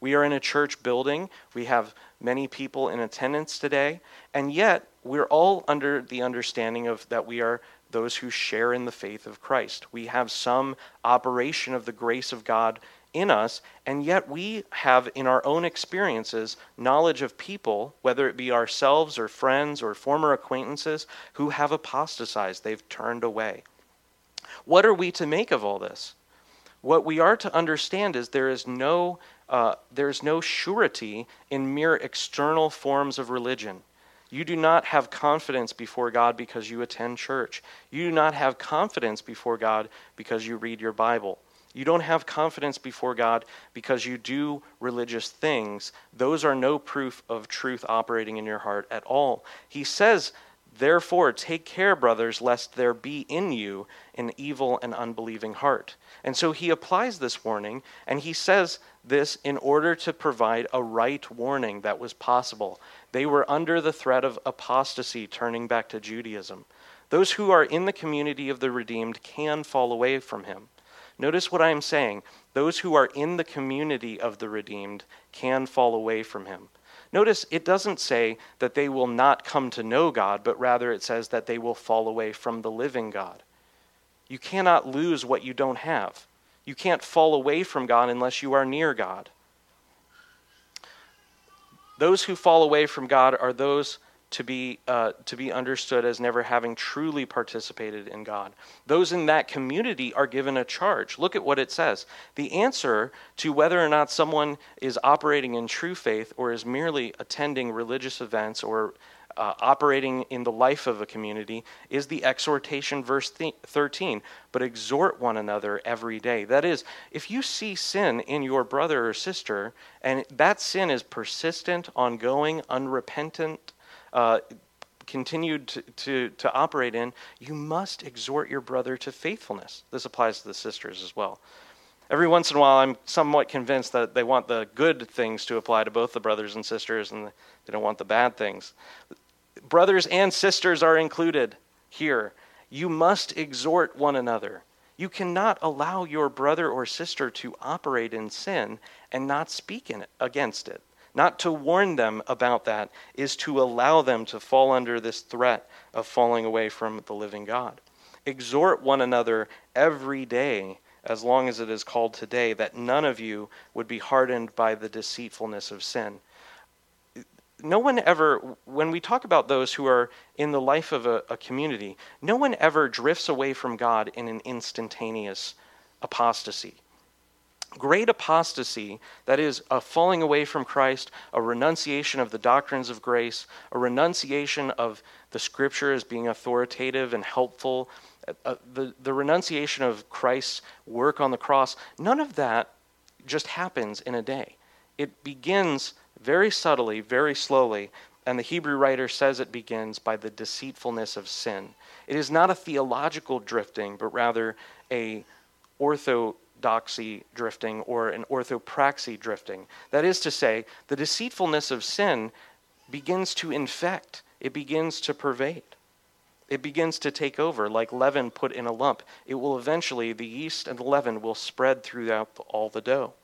We are in a church building. We have many people in attendance today, and yet we're all under the understanding of that we are those who share in the faith of Christ. We have some operation of the grace of God in us, and yet we have in our own experiences knowledge of people, whether it be ourselves or friends or former acquaintances, who have apostatized, they've turned away. What are we to make of all this? What we are to understand is there is no, uh, there is no surety in mere external forms of religion. You do not have confidence before God because you attend church. You do not have confidence before God because you read your Bible. You don't have confidence before God because you do religious things. Those are no proof of truth operating in your heart at all. He says, Therefore, take care, brothers, lest there be in you an evil and unbelieving heart. And so he applies this warning, and he says this in order to provide a right warning that was possible. They were under the threat of apostasy, turning back to Judaism. Those who are in the community of the redeemed can fall away from him. Notice what I am saying. Those who are in the community of the redeemed can fall away from him. Notice it doesn't say that they will not come to know God, but rather it says that they will fall away from the living God. You cannot lose what you don't have. You can't fall away from God unless you are near God. Those who fall away from God are those to be, uh, to be understood as never having truly participated in God. Those in that community are given a charge. Look at what it says. The answer to whether or not someone is operating in true faith or is merely attending religious events or uh, operating in the life of a community is the exhortation, verse 13. But exhort one another every day. That is, if you see sin in your brother or sister, and that sin is persistent, ongoing, unrepentant, uh, continued to, to, to operate in, you must exhort your brother to faithfulness. This applies to the sisters as well. Every once in a while, I'm somewhat convinced that they want the good things to apply to both the brothers and sisters, and they don't want the bad things brothers and sisters are included here. You must exhort one another. You cannot allow your brother or sister to operate in sin and not speak it, against it. Not to warn them about that is to allow them to fall under this threat of falling away from the living God. Exhort one another every day, as long as it is called today, that none of you would be hardened by the deceitfulness of sin no one ever, when we talk about those who are in the life of a, a, community, no one ever drifts away from God in an instantaneous apostasy. Great apostasy, that is, a falling away from Christ, a renunciation of the doctrines of grace, a renunciation of the scripture as being authoritative and helpful, uh, the, the renunciation of Christ's work on the cross, none of that just happens in a day. It begins very subtly, very slowly, and the Hebrew writer says it begins by the deceitfulness of sin. It is not a theological drifting, but rather a orthodoxy drifting or an orthopraxy drifting. That is to say, the deceitfulness of sin begins to infect, it begins to pervade. It begins to take over like leaven put in a lump. It will eventually, the yeast and the leaven will spread throughout all the dough.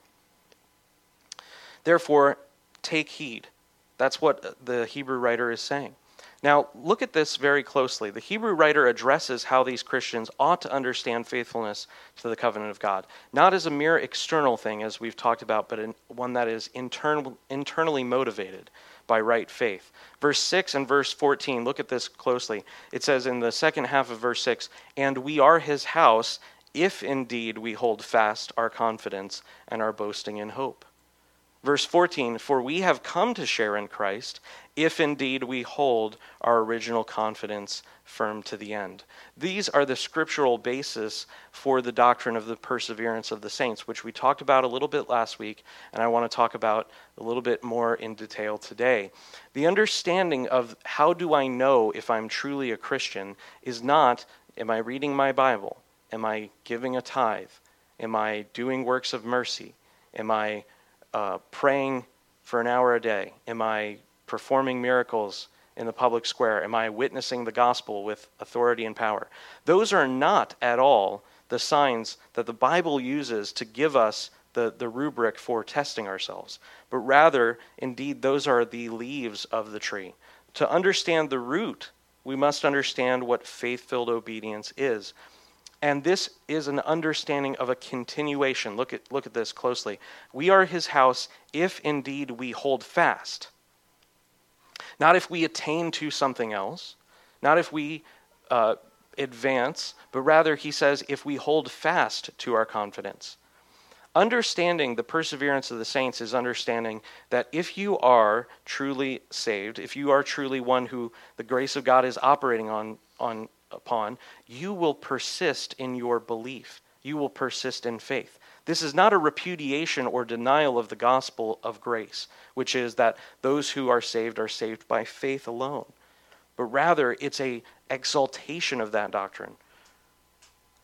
Therefore, take heed. That's what the Hebrew writer is saying. Now, look at this very closely. The Hebrew writer addresses how these Christians ought to understand faithfulness to the covenant of God, not as a mere external thing, as we've talked about, but one that is internal, internally motivated by right faith. Verse 6 and verse 14, look at this closely. It says in the second half of verse 6 And we are his house, if indeed we hold fast our confidence and our boasting in hope. Verse 14 For we have come to share in Christ, if indeed we hold our original confidence firm to the end. These are the scriptural basis for the doctrine of the perseverance of the saints, which we talked about a little bit last week, and I want to talk about a little bit more in detail today. The understanding of how do I know if I'm truly a Christian is not am I reading my Bible? Am I giving a tithe? Am I doing works of mercy? Am I uh, praying for an hour a day? Am I performing miracles in the public square? Am I witnessing the gospel with authority and power? Those are not at all the signs that the Bible uses to give us the, the rubric for testing ourselves, but rather, indeed, those are the leaves of the tree. To understand the root, we must understand what faith filled obedience is. And this is an understanding of a continuation. Look at, look at this closely. We are his house if indeed we hold fast. Not if we attain to something else, not if we uh, advance, but rather, he says, if we hold fast to our confidence. Understanding the perseverance of the saints is understanding that if you are truly saved, if you are truly one who the grace of God is operating on, on upon, you will persist in your belief. You will persist in faith. This is not a repudiation or denial of the gospel of grace, which is that those who are saved are saved by faith alone, but rather it's a exaltation of that doctrine.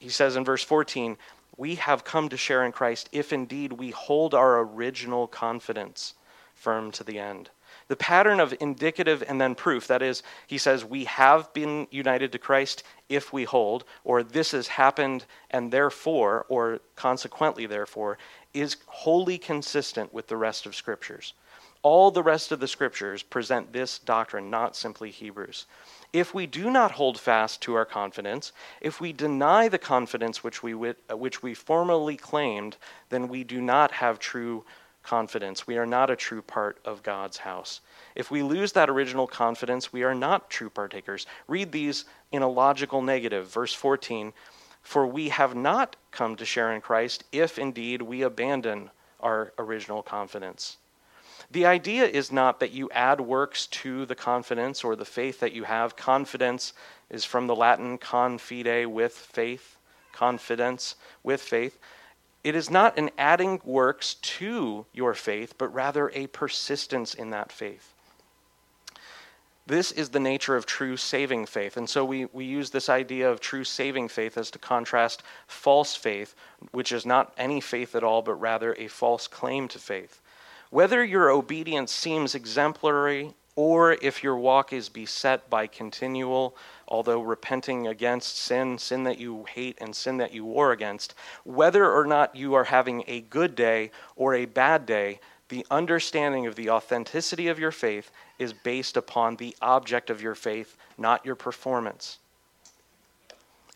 He says in verse 14, "We have come to share in Christ if indeed we hold our original confidence firm to the end." The pattern of indicative and then proof, that is, he says, we have been united to Christ if we hold, or this has happened and therefore, or consequently therefore, is wholly consistent with the rest of Scriptures. All the rest of the Scriptures present this doctrine, not simply Hebrews. If we do not hold fast to our confidence, if we deny the confidence which we, uh, which we formerly claimed, then we do not have true confidence. We are not a true part of God's house. If we lose that original confidence, we are not true partakers. Read these in a logical negative. Verse 14 For we have not come to share in Christ if indeed we abandon our original confidence. The idea is not that you add works to the confidence or the faith that you have. Confidence is from the Latin confide, with faith, confidence, with faith. It is not an adding works to your faith, but rather a persistence in that faith. This is the nature of true saving faith. And so we, we use this idea of true saving faith as to contrast false faith, which is not any faith at all, but rather a false claim to faith. Whether your obedience seems exemplary or if your walk is beset by continual, although repenting against sin, sin that you hate and sin that you war against, whether or not you are having a good day or a bad day, the understanding of the authenticity of your faith is based upon the object of your faith, not your performance.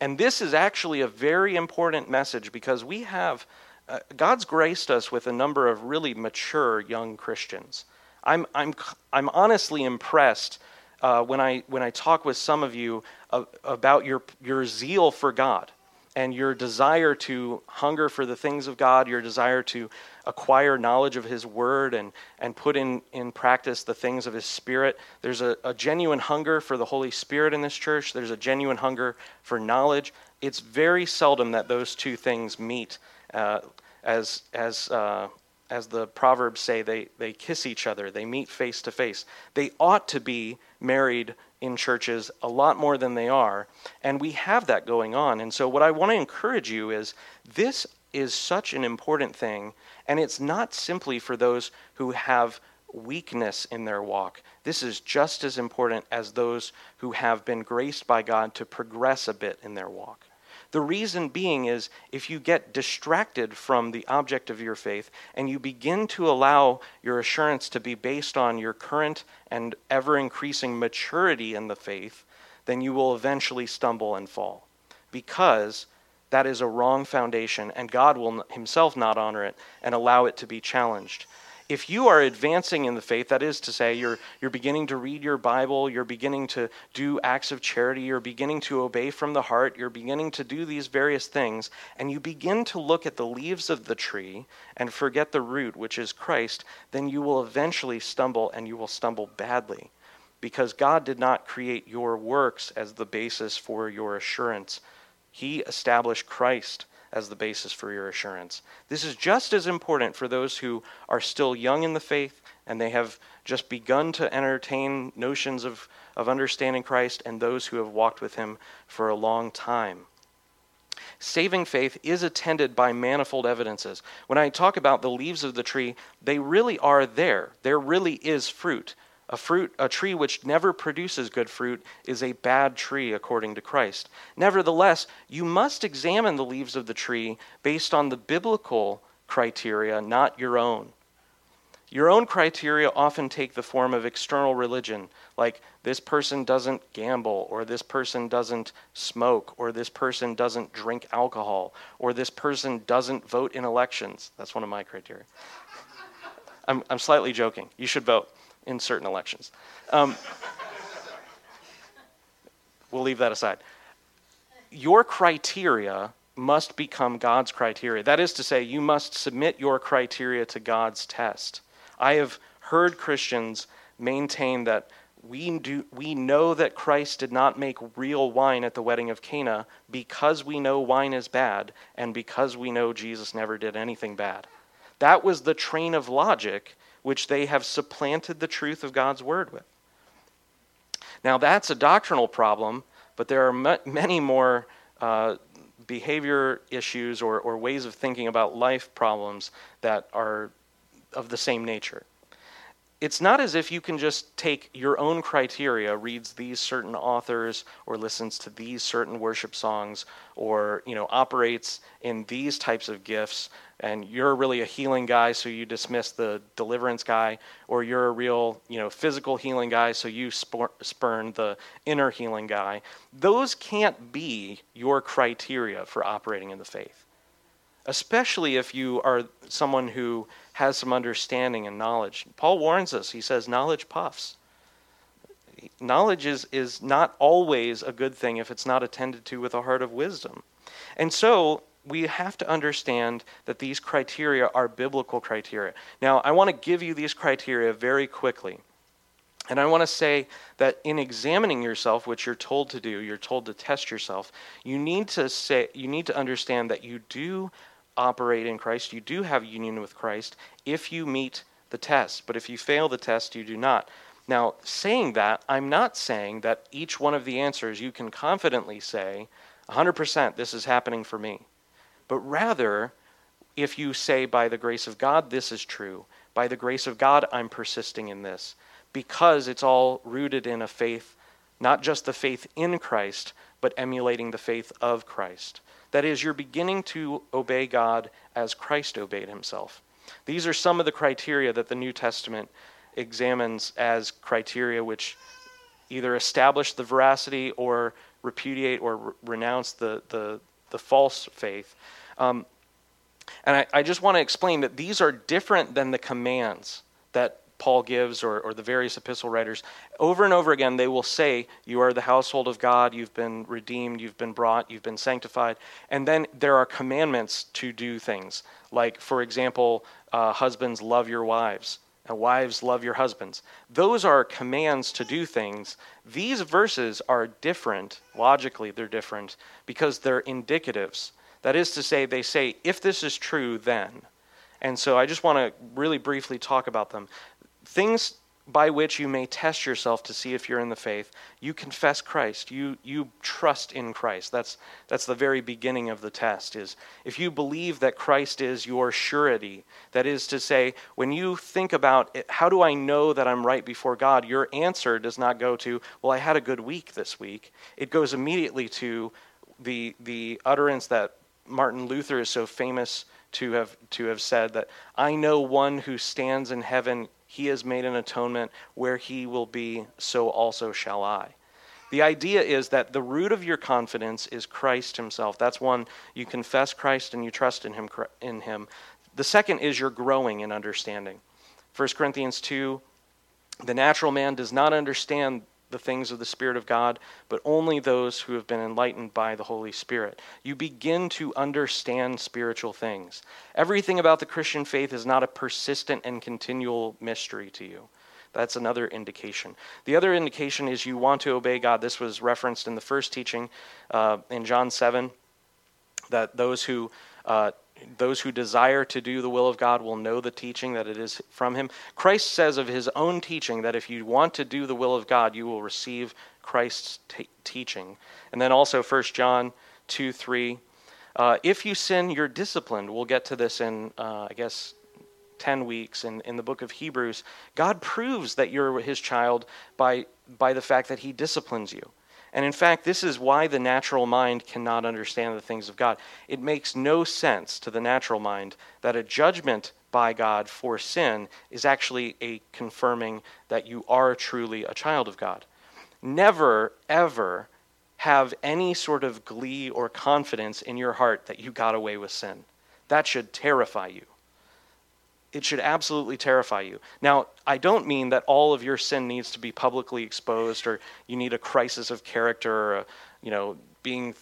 And this is actually a very important message because we have, uh, God's graced us with a number of really mature young Christians. I'm, I'm, I'm honestly impressed uh, when, I, when I talk with some of you uh, about your, your zeal for God and your desire to hunger for the things of God, your desire to acquire knowledge of His Word and, and put in, in practice the things of His Spirit. There's a, a genuine hunger for the Holy Spirit in this church, there's a genuine hunger for knowledge. It's very seldom that those two things meet. Uh, as, as uh, as the Proverbs say, they, they kiss each other, they meet face to face. They ought to be married in churches a lot more than they are, and we have that going on. And so, what I want to encourage you is this is such an important thing, and it's not simply for those who have weakness in their walk. This is just as important as those who have been graced by God to progress a bit in their walk. The reason being is if you get distracted from the object of your faith and you begin to allow your assurance to be based on your current and ever increasing maturity in the faith, then you will eventually stumble and fall. Because that is a wrong foundation, and God will Himself not honor it and allow it to be challenged if you are advancing in the faith, that is to say, you're, you're beginning to read your Bible, you're beginning to do acts of charity, you're beginning to obey from the heart, you're beginning to do these various things, and you begin to look at the leaves of the tree and forget the root, which is Christ, then you will eventually stumble and you will stumble badly. Because God did not create your works as the basis for your assurance, He established Christ as the basis for your assurance. This is just as important for those who are still young in the faith and they have just begun to entertain notions of, of understanding Christ and those who have walked with him for a long time. Saving faith is attended by manifold evidences. When I talk about the leaves of the tree, they really are there. There really is fruit. A fruit, a tree which never produces good fruit is a bad tree according to Christ. Nevertheless, you must examine the leaves of the tree based on the biblical criteria, not your own. Your own criteria often take the form of external religion, like this person doesn't gamble, or this person doesn't smoke, or this person doesn't drink alcohol, or this person doesn't vote in elections. That's one of my criteria. I'm, I'm slightly joking. You should vote in certain elections. Um, we'll leave that aside. Your criteria must become God's criteria. That is to say, you must submit your criteria to God's test. I have heard Christians maintain that we, do, we know that Christ did not make real wine at the wedding of Cana because we know wine is bad and because we know Jesus never did anything bad. That was the train of logic which they have supplanted the truth of God's word with. Now, that's a doctrinal problem, but there are many more uh, behavior issues or, or ways of thinking about life problems that are of the same nature it's not as if you can just take your own criteria, reads these certain authors, or listens to these certain worship songs, or you know operates in these types of gifts, and you're really a healing guy, so you dismiss the deliverance guy, or you're a real you know physical healing guy, so you spurn the inner healing guy. Those can't be your criteria for operating in the faith, especially if you are someone who has some understanding and knowledge. Paul warns us. He says, knowledge puffs. Knowledge is, is not always a good thing if it's not attended to with a heart of wisdom. And so we have to understand that these criteria are biblical criteria. Now, I want to give you these criteria very quickly. And I want to say that in examining yourself, which you're told to do, you're told to test yourself, you need to say you need to understand that you do operate in Christ, you do have union with Christ if you meet the test. But if you fail the test, you do not. Now, saying that, I'm not saying that each one of the answers you can confidently say, 100% this is happening for me. But rather, if you say, by the grace of God, this is true, by the grace of God, I'm persisting in this, because it's all rooted in a faith, not just the faith in Christ, but emulating the faith of Christ. That is, you're beginning to obey God as Christ obeyed himself. These are some of the criteria that the New Testament examines as criteria which either establish the veracity or repudiate or re- renounce the, the, the, false faith. Um, and I, I just want to explain that these are different than the commands that Paul gives or, or the various epistle writers, over and over again, they will say, You are the household of God, you've been redeemed, you've been brought, you've been sanctified. And then there are commandments to do things. Like, for example, uh, husbands, love your wives. And wives, love your husbands. Those are commands to do things. These verses are different, logically, they're different, because they're indicatives. That is to say, they say, if this is true, then. And so I just want to really briefly talk about them things by which you may test yourself to see if you're in the faith. You confess Christ. You you trust in Christ. That's that's the very beginning of the test is if you believe that Christ is your surety. That is to say, when you think about it, how do I know that I'm right before God? Your answer does not go to, well, I had a good week this week. It goes immediately to the the utterance that Martin Luther is so famous to have to have said that I know one who stands in heaven he has made an atonement where he will be, so also shall I. The idea is that the root of your confidence is Christ himself. That's one you confess Christ and you trust in him in him. The second is you're growing in understanding. 1 Corinthians 2 the natural man does not understand the things of the Spirit of God, but only those who have been enlightened by the Holy Spirit. You begin to understand spiritual things. Everything about the Christian faith is not a persistent and continual mystery to you. That's another indication. The other indication is you want to obey God. This was referenced in the first teaching uh, in John 7 that those who uh, those who desire to do the will of God will know the teaching that it is from Him. Christ says of His own teaching that if you want to do the will of God, you will receive Christ's t- teaching. And then also 1 John 2 3. Uh, if you sin, you're disciplined. We'll get to this in, uh, I guess, 10 weeks in, in the book of Hebrews. God proves that you're His child by, by the fact that He disciplines you. And in fact, this is why the natural mind cannot understand the things of God. It makes no sense to the natural mind that a judgment by God for sin is actually a confirming that you are truly a child of God. Never, ever have any sort of glee or confidence in your heart that you got away with sin. That should terrify you it should absolutely terrify you. Now, I don't mean that all of your sin needs to be publicly exposed or you need a crisis of character or, you know, being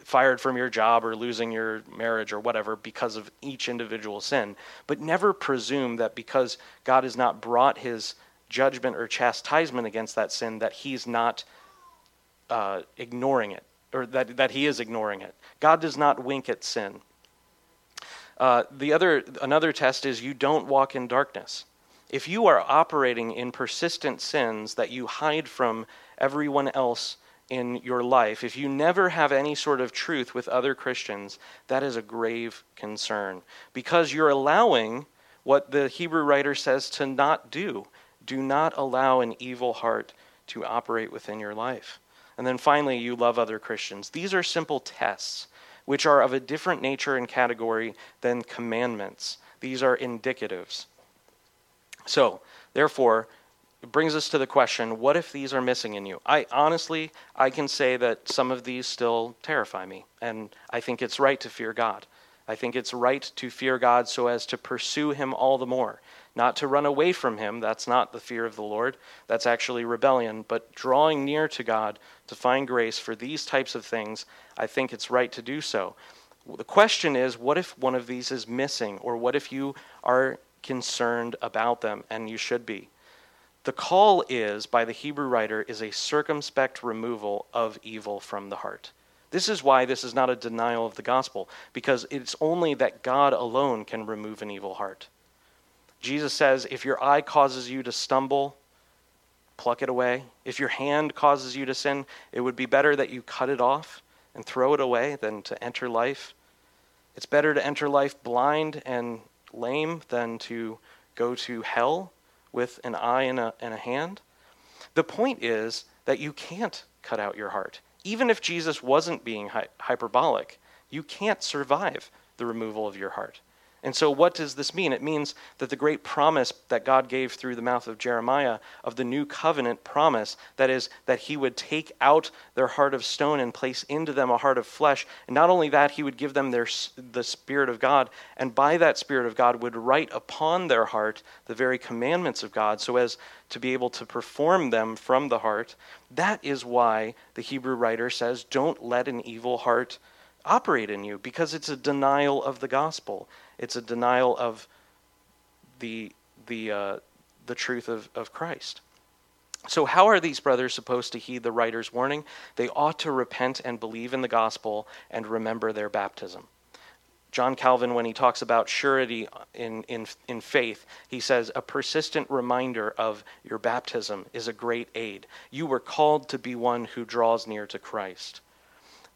fired from your job or losing your marriage or whatever because of each individual sin. But never presume that because God has not brought his judgment or chastisement against that sin, that he's not uh, ignoring it or that, that he is ignoring it. God does not wink at sin. Uh, the other, another test is you don't walk in darkness. If you are operating in persistent sins that you hide from everyone else in your life, if you never have any sort of truth with other Christians, that is a grave concern because you're allowing what the Hebrew writer says to not do. Do not allow an evil heart to operate within your life. And then finally, you love other Christians. These are simple tests which are of a different nature and category than commandments. These are indicatives. So, therefore, it brings us to the question what if these are missing in you? I honestly, I can say that some of these still terrify me, and I think it's right to fear God. I think it's right to fear God so as to pursue Him all the more. Not to run away from Him, that's not the fear of the Lord, that's actually rebellion, but drawing near to God to find grace for these types of things, I think it's right to do so. The question is what if one of these is missing, or what if you are concerned about them, and you should be? The call is, by the Hebrew writer, is a circumspect removal of evil from the heart. This is why this is not a denial of the gospel, because it's only that God alone can remove an evil heart. Jesus says, if your eye causes you to stumble, pluck it away. If your hand causes you to sin, it would be better that you cut it off and throw it away than to enter life. It's better to enter life blind and lame than to go to hell with an eye and a, and a hand. The point is that you can't cut out your heart. Even if Jesus wasn't being hy- hyperbolic, you can't survive the removal of your heart. And so, what does this mean? It means that the great promise that God gave through the mouth of Jeremiah of the new covenant promise, that is, that he would take out their heart of stone and place into them a heart of flesh. And not only that, he would give them their, the Spirit of God, and by that Spirit of God would write upon their heart the very commandments of God so as to be able to perform them from the heart. That is why the Hebrew writer says, Don't let an evil heart operate in you, because it's a denial of the gospel. It's a denial of the, the, uh, the truth of, of Christ. So, how are these brothers supposed to heed the writer's warning? They ought to repent and believe in the gospel and remember their baptism. John Calvin, when he talks about surety in, in, in faith, he says, A persistent reminder of your baptism is a great aid. You were called to be one who draws near to Christ.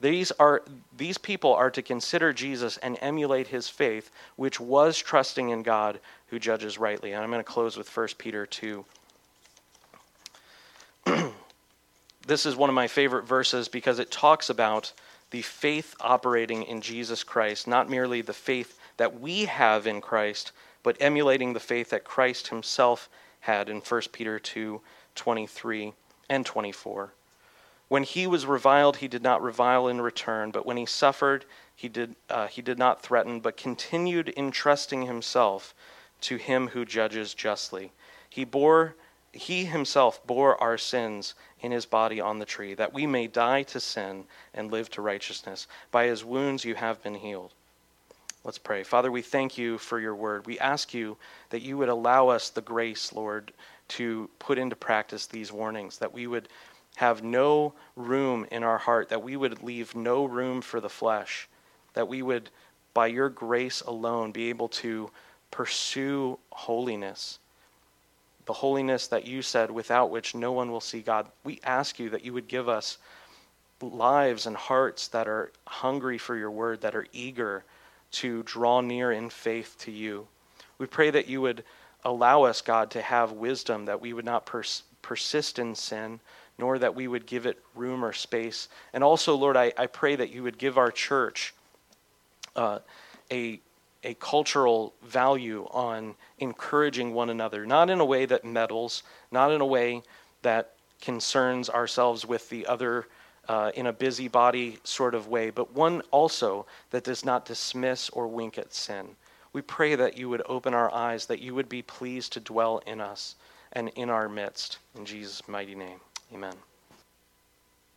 These, are, these people are to consider Jesus and emulate his faith, which was trusting in God who judges rightly. And I'm going to close with 1 Peter 2. this is one of my favorite verses because it talks about the faith operating in Jesus Christ, not merely the faith that we have in Christ, but emulating the faith that Christ himself had in 1 Peter 2 23 and 24. When he was reviled, he did not revile in return, but when he suffered, he did, uh, he did not threaten, but continued entrusting himself to him who judges justly. He bore he himself bore our sins in his body on the tree, that we may die to sin and live to righteousness. By his wounds you have been healed. Let's pray. Father, we thank you for your word. We ask you that you would allow us the grace, Lord, to put into practice these warnings, that we would have no room in our heart, that we would leave no room for the flesh, that we would, by your grace alone, be able to pursue holiness, the holiness that you said, without which no one will see God. We ask you that you would give us lives and hearts that are hungry for your word, that are eager to draw near in faith to you. We pray that you would allow us, God, to have wisdom, that we would not pers- persist in sin nor that we would give it room or space. And also, Lord, I, I pray that you would give our church uh, a, a cultural value on encouraging one another, not in a way that meddles, not in a way that concerns ourselves with the other uh, in a busybody sort of way, but one also that does not dismiss or wink at sin. We pray that you would open our eyes, that you would be pleased to dwell in us and in our midst. In Jesus' mighty name. Amen.